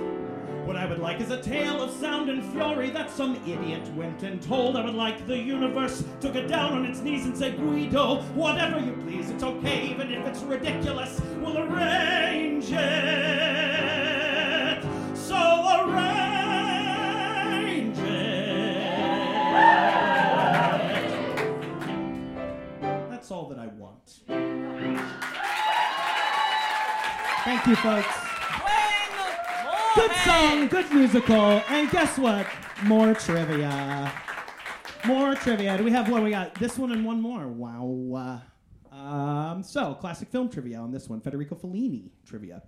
S1: What I would like is a tale of sound and fury that some idiot went and told. I would like the universe to get down on its knees and say, Guido, whatever you please, it's okay, even if it's ridiculous, we'll arrange it. That I want. Thank you, folks. Good song, good musical, and guess what? More trivia. More trivia. Do we have what we got? This one and one more. Wow. Um, so, classic film trivia on this one. Federico Fellini trivia.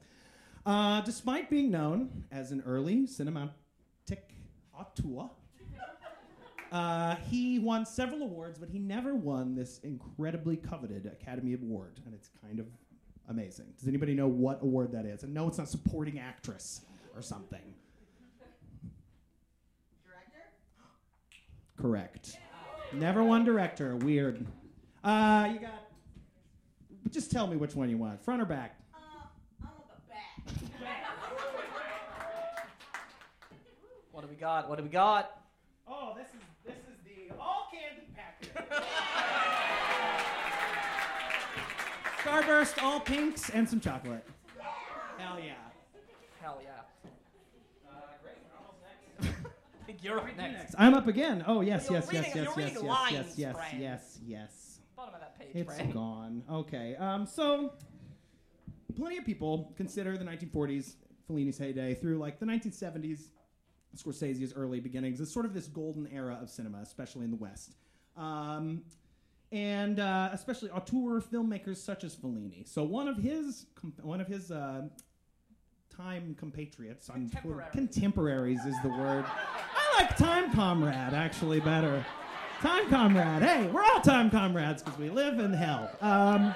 S1: Uh, despite being known as an early cinematic auteur, uh, he won several awards, but he never won this incredibly coveted Academy Award, and it's kind of amazing. Does anybody know what award that is? And no, it's not supporting actress or something. Director? Correct. Never won director. Weird. Uh, you got. Just tell me which one you want, front or back. Uh, I'm back.
S3: What do we got? What do we got?
S1: Oh, this is this is the all candy package. [LAUGHS] Starburst, all pinks, and some chocolate. Hell yeah.
S3: Hell yeah. [LAUGHS] I think you're up next.
S1: I'm up again. Oh yes,
S3: You're
S1: yes, yes, yes, yes, yes, yes, yes, yes, yes.
S3: Bottom of that page,
S1: It's
S3: Fran.
S1: gone. Okay. Um, so, plenty of people consider the 1940s Fellini's heyday through like the 1970s, Scorsese's early beginnings as sort of this golden era of cinema, especially in the West. Um, and uh, especially auteur filmmakers such as Fellini. So one of his com- one of his uh, time compatriots, on contemporaries is the word. I like time comrade actually better. Time comrade. Hey, we're all time comrades because we live in hell. Um,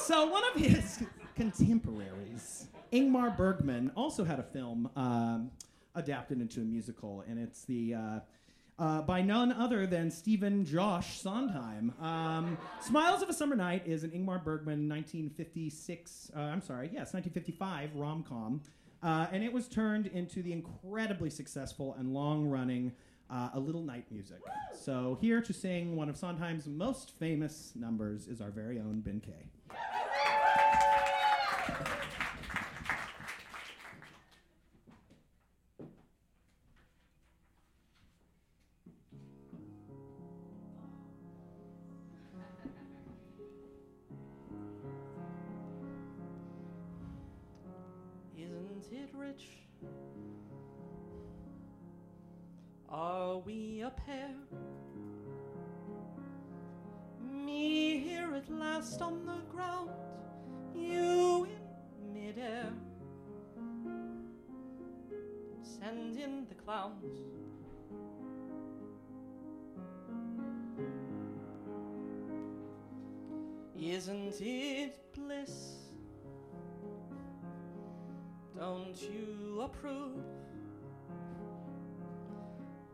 S1: so one of his contemporaries, Ingmar Bergman, also had a film um, adapted into a musical, and it's the. Uh, uh, by none other than Stephen Josh Sondheim. Um, Smiles of a Summer Night is an Ingmar Bergman 1956, uh, I'm sorry, yes, 1955 rom com. Uh, and it was turned into the incredibly successful and long running uh, A Little Night Music. So, here to sing one of Sondheim's most famous numbers is our very own Ben Kay.
S3: Are we a pair? Me here at last on the ground, you in midair. Send in the clowns. Isn't it bliss? Don't you approve?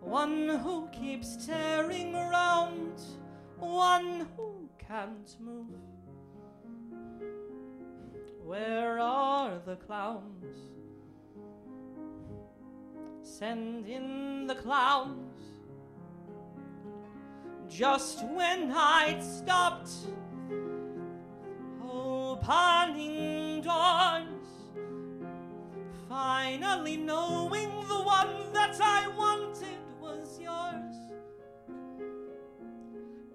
S3: One who keeps tearing around, one who can't move. Where are the clowns? Send in the clowns. Just when I'd stopped opening doors, finally knowing the one that I wanted was yours,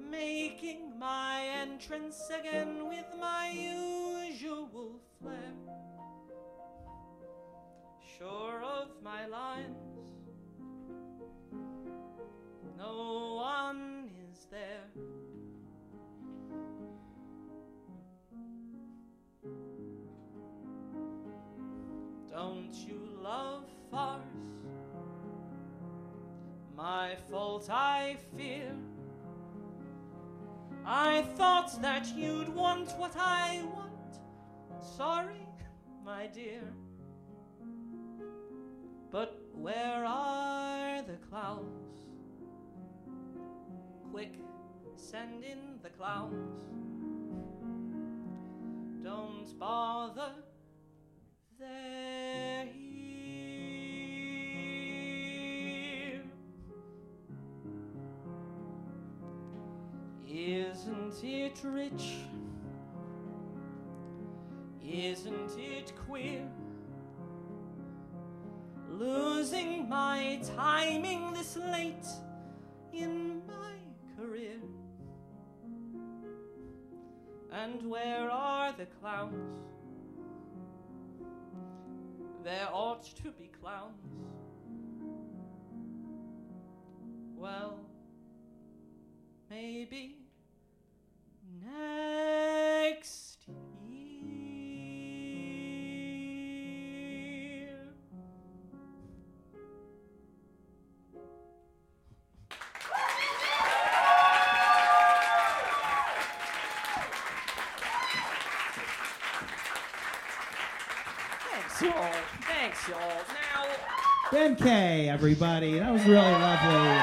S3: making my entrance again with my usual flair. Sure of my lines, no one is there. You love farce? My fault, I fear. I thought that you'd want what I want. Sorry, [LAUGHS] my dear. But where are the clowns? Quick, send in the clowns. Don't bother, Isn't it rich? Isn't it queer? Losing my timing this late in my career. And where are the clowns? There ought to be clowns. Well, maybe next
S1: Ben K, everybody. That was really lovely.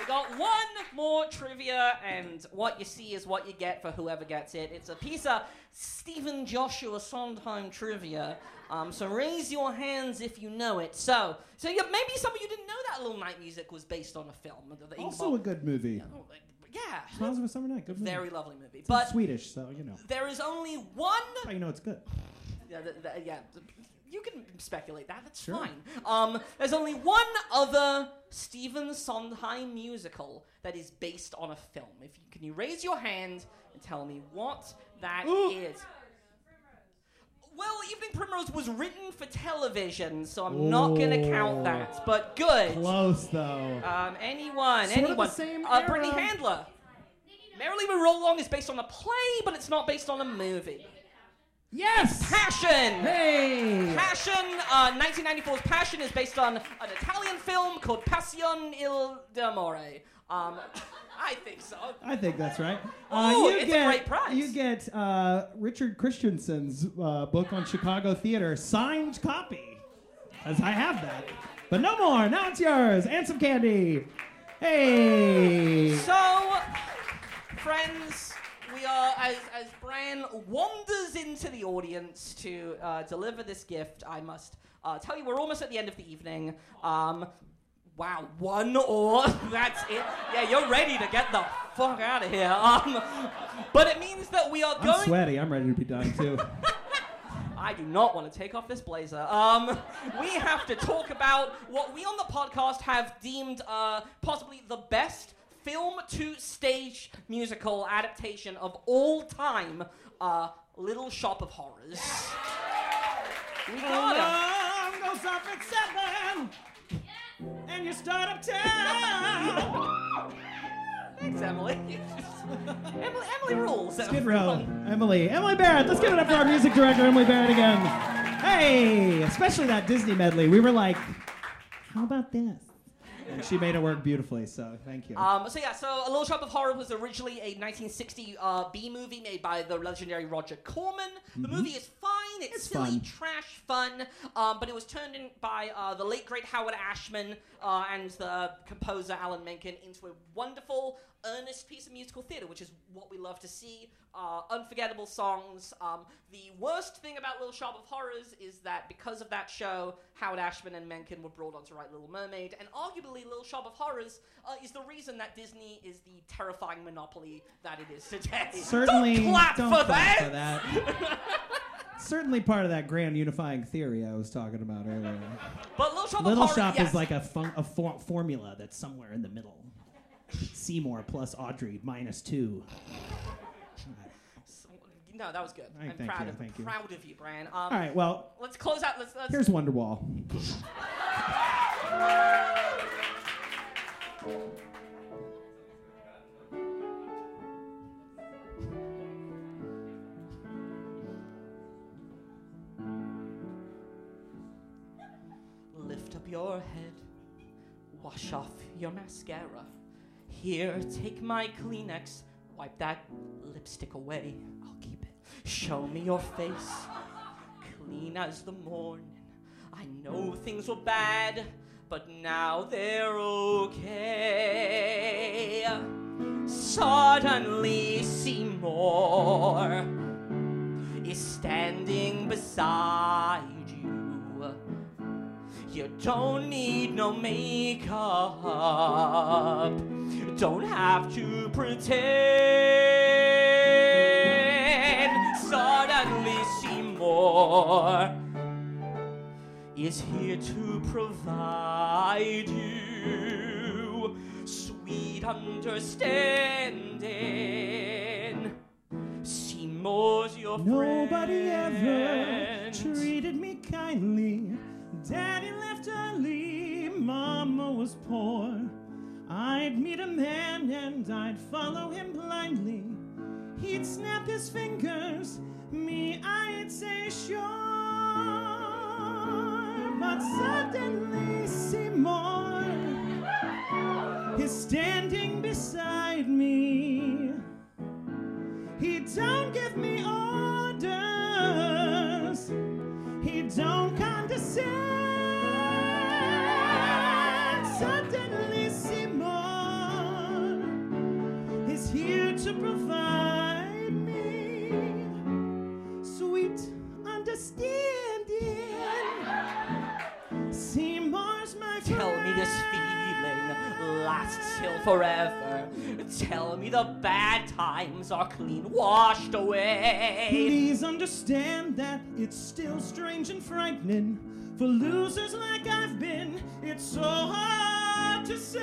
S3: we got one more trivia, and what you see is what you get for whoever gets it. It's a piece of Stephen Joshua Sondheim trivia. Um, so raise your hands if you know it. So, so yeah, maybe some of you didn't know that Little Night Music was based on a film. The- the
S1: Also a good movie.
S3: yeah,
S1: Smiles of a Summer Night. Good movie.
S3: very lovely movie.
S1: It's
S3: But
S1: Swedish, so you know.
S3: there is only one
S1: That's how you know it's good.
S3: Yeah, th- th- yeah. You can speculate that. That's
S1: Sure.
S3: fine. Um, there's only one other Stephen Sondheim musical that is based on a film. If you, can you raise your hand and tell me what that is? Well, Evening Primrose was written for television, so I'm not going to count that. But good.
S1: Close though.
S3: Um, anyone,
S1: Sort of the
S3: anyone.
S1: same
S3: uh, Brittany. Handler. Merrily We Roll Along is based on a play, but it's not based on a movie.
S1: Yes!
S3: Passion!
S1: Hey!
S3: Passion, uh, 1994's Passion is based on an Italian film called Passione d'amore. Um, I think so.
S1: I think that's right.
S3: Ooh,
S1: you
S3: it's a
S1: get,
S3: great prize.
S1: You get uh, Richard Christiansen's uh, book on Chicago theater, signed copy. As I have that. But no more. Now it's yours. And some candy. Hey!
S3: So, friends, we are, as, as Bran wanders into the audience to uh, deliver this gift, I must uh, tell you we're almost at the end of the evening. Um, wow, one or [LAUGHS] that's it. Yeah, you're ready to get the fuck out of here. Um, but it means that we are going.
S1: I'm sweaty. I'm ready to be done too. [LAUGHS]
S3: I do not want to take off this blazer. Um, we have to talk about what we on the podcast have deemed uh, possibly the best film to stage musical adaptation of all time uh, Little Shop of Horrors. We.
S1: Alarm goes off at seven, and you start uptown.
S3: Thanks, Emily. [LAUGHS] Emily, Emily rules.
S1: Skid Row. Emily. Emily Barrett. Let's give it up for our music director, Emily Barrett, again. Hey, especially that Disney medley. We were like, how about this? And she made it work beautifully. So thank you.
S3: Um, so yeah, so A Little Shop of Horror was originally a 1960 uh, B movie made by the legendary Roger Corman. The
S1: Mhm.
S3: movie is fine. It's,
S1: It's
S3: silly
S1: fun.
S3: trash fun, um, but it was turned in by uh, the late great Howard Ashman uh, and the composer Alan Menken into a wonderful, earnest piece of musical theater, which is what we love to see. Uh, unforgettable songs. Um, the worst thing about Little Shop of Horrors is that because of that show, Howard Ashman and Menken were brought on to write Little Mermaid, and arguably Little Shop of Horrors uh, is the reason that Disney is the terrifying monopoly that it is today. [LAUGHS]
S1: Certainly,
S3: don't clap
S1: don't
S3: for
S1: clap
S3: that.
S1: for that. [LAUGHS] Certainly part of that grand unifying theory I was talking about earlier.
S3: But Little Shop
S1: Little Shop
S3: yes.
S1: is like a, fun, a for- formula that's somewhere in the middle. Seymour plus Audrey minus two.
S3: No, that was good. I'm
S1: thank
S3: proud
S1: you,
S3: of
S1: thank you.
S3: proud of you, Brian. Um,
S1: All right, well,
S3: let's close out. Let's, let's
S1: here's Wonderwall.
S3: Lift up your head, wash off your mascara. Here, take my Kleenex, wipe that lipstick away. I'll keep it. Show me your face, clean as the morning. I know things were bad, but now they're okay. Suddenly, Seymour is standing beside you. You don't need no makeup, don't have to pretend. Suddenly, Seymour is here to provide you sweet understanding. Seymour's your
S1: Nobody ever treated me kindly. Daddy left early, Mama was poor. I'd meet a man and I'd follow him blindly. He'd snap his fingers, me, I'd say sure. But suddenly, Seymour is standing beside me.
S3: Lasts till forever. Tell me the bad times are clean washed away.
S1: Please understand that it's still strange and frightening for losers like I've been. It's so hard to say.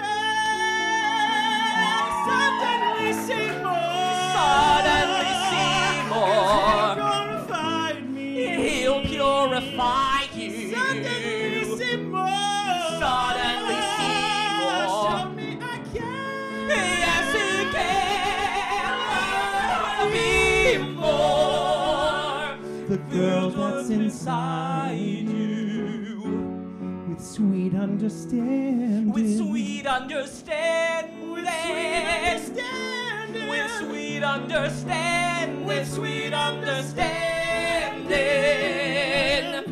S1: Suddenly, Seymour.
S3: Suddenly, Seymour.
S1: Purified me.
S3: He'll purify you.
S1: Suddenly, inside you with sweet understanding.
S3: With sweet understanding.
S1: With sweet understanding.
S3: With sweet understanding. With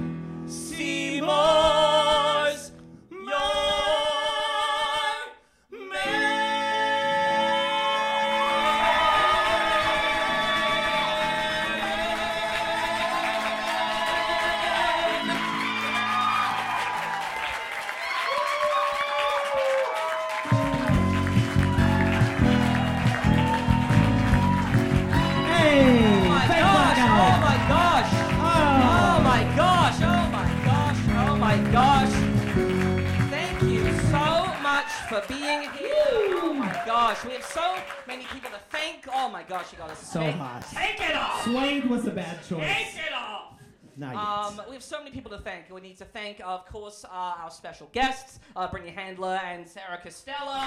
S3: for being here. Oh my gosh! We have so many people to thank. Oh my gosh! You got us
S1: So
S3: take,
S1: hot.
S3: Take it off!
S1: Suede was a bad choice.
S3: Take it off!
S1: Not
S3: Um, we have so many people to thank. We need to thank, of course, uh, our special guests, uh, Brittany Handler and Sarah Costello.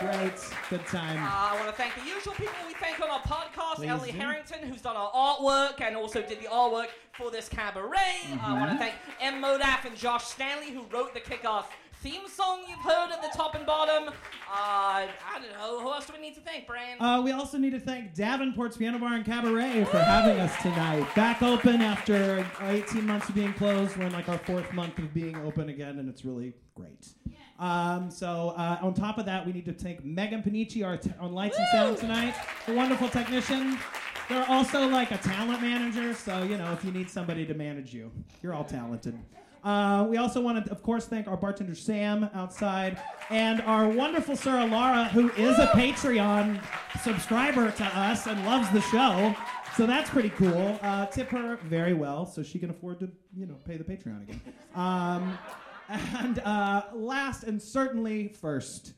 S1: Great. Good time.
S3: Uh, I want to thank the usual people we thank on our podcast,
S1: Please
S3: Emily
S1: do.
S3: Harrington, who's done our artwork and also did the artwork for this cabaret. Uh, I want to thank M. Modaf and Josh Stanley, who wrote the kick-ass theme song you've heard at the top and bottom. Uh, I don't know. Who else do we need to thank, Brian?
S1: Uh, we also need to thank Davenport's Piano Bar and Cabaret for having us tonight. Back open after 18 months of being closed. We're in like our fourth month of being open again, and it's really great. Um, so uh, on top of that, we need to thank Megan Panici, our t- on lights and sound tonight, a wonderful technician. They're also like a talent manager, so you know if you need somebody to manage you, you're all talented. Uh, we also want to, of course, thank our bartender Sam outside and our wonderful Sarah Lara, who is a Patreon subscriber to us and loves the show. So that's pretty cool. Uh, tip her very well so she can afford to, you know, pay the Patreon again. Um, [LAUGHS] and uh, last and certainly first,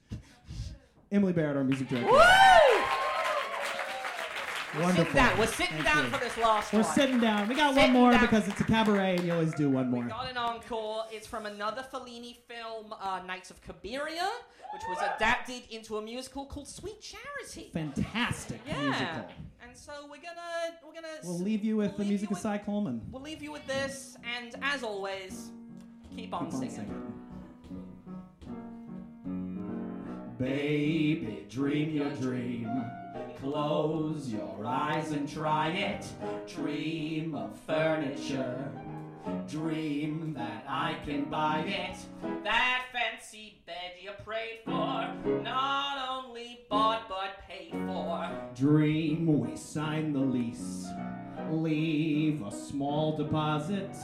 S1: Emily Barrett, our music director. Wonderful.
S3: Sitting down. We're sitting
S1: Thank
S3: down
S1: you.
S3: for this last one.
S1: We're
S3: one.
S1: sitting down. We got
S3: Sitting
S1: one more
S3: down.
S1: because it's a cabaret and you always do one more.
S3: We got an encore. It's from another Fellini film, uh, Nights of Cabiria, which was adapted into a musical called Sweet Charity.
S1: Fantastic
S3: Yeah.
S1: musical.
S3: And so we're gonna we're gonna
S1: We'll leave you with the music of Cy Coleman.
S3: we'll leave you with this, and as always, keep on
S1: Keep on
S3: singing.
S1: singing. Baby, dream your dream. Close your eyes and try it. Dream of furniture. Dream that I can buy it.
S3: That fancy bed you prayed for, not only bought but paid for.
S1: Dream we sign the lease. Leave a small deposit.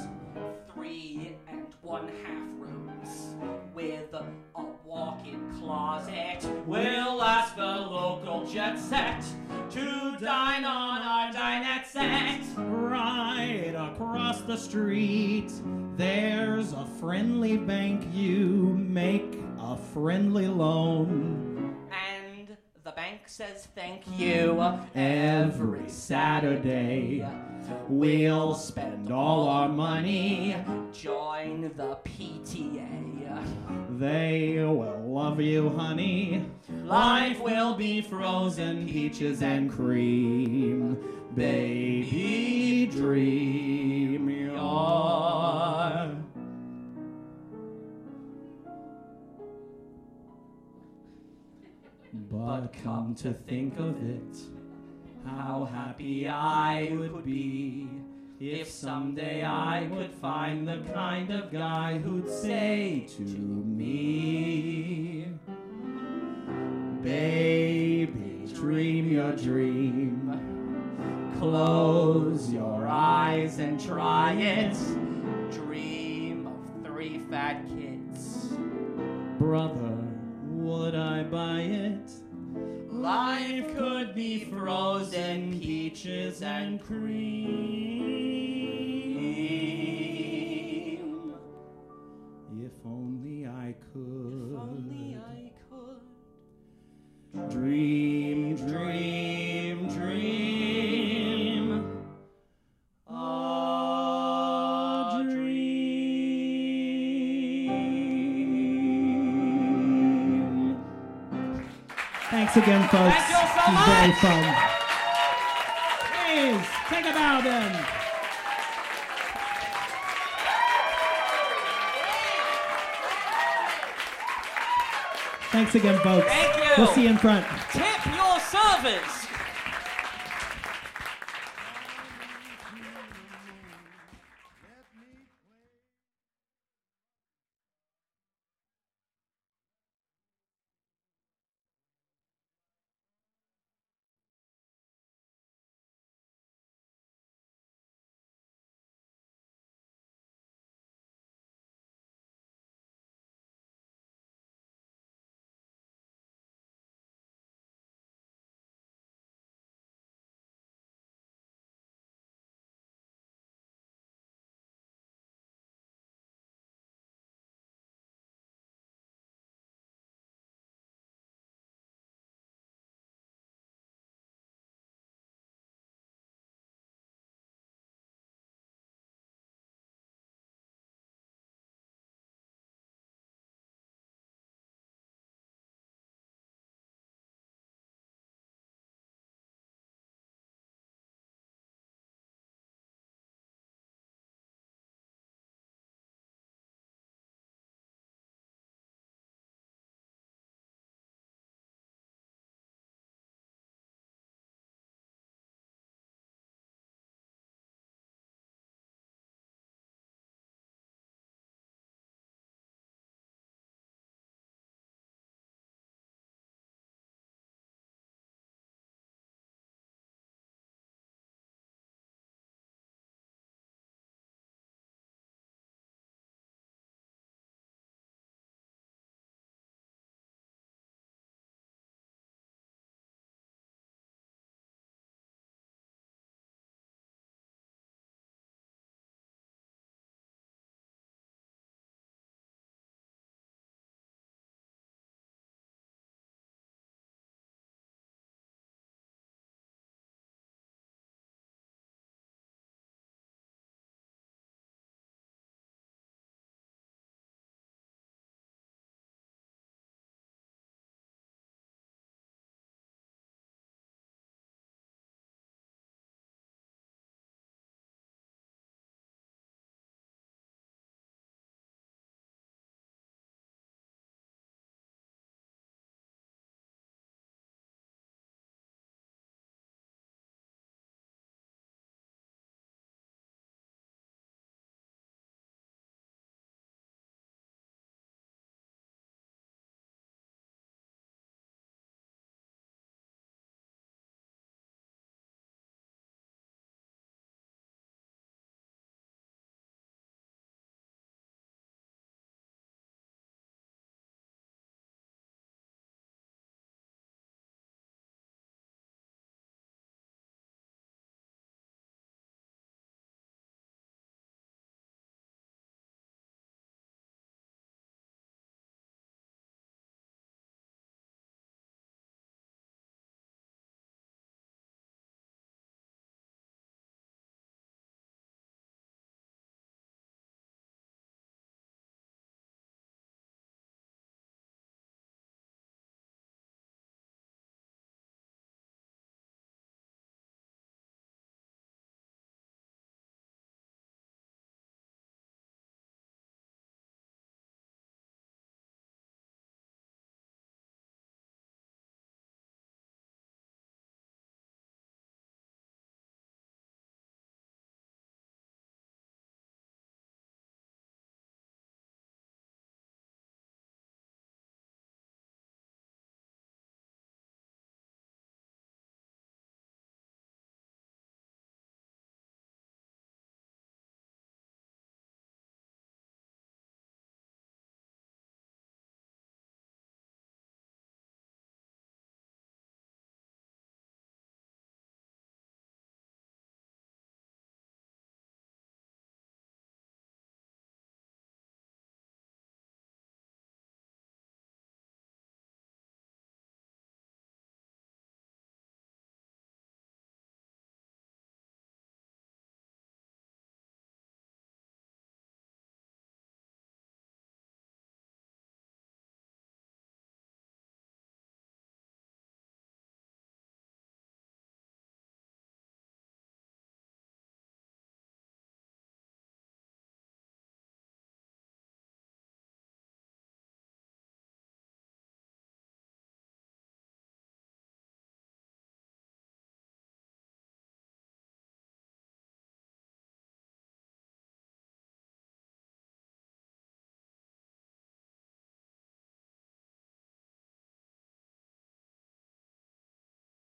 S3: Three and one half rooms with a walk-in closet. We'll ask the local jet set to dine on our dinette set.
S1: Right across the street, there's a friendly bank. You make a friendly loan.
S3: And the bank says thank you
S1: Every Saturday, we'll spend all our money.
S3: Join the PTA.
S1: They will love you, honey. Life will be frozen peaches and cream. Baby, dream your. But come to think of it, how happy I would be if someday I could find the kind of guy who'd say to me, Baby, dream your dream. Close your eyes and try it.
S3: Dream of three fat kids.
S1: Brother, would I buy it?
S3: Life
S1: could be frozen peaches and cream. I could.
S3: Only I could.
S1: Dream, dream, dream. A dream. Thanks again, folks.
S3: Thank you so
S1: This was very fun. Please, take a bow then. Thanks again, folks.
S3: Thank you.
S1: We'll see you in front.
S3: Tip your servers.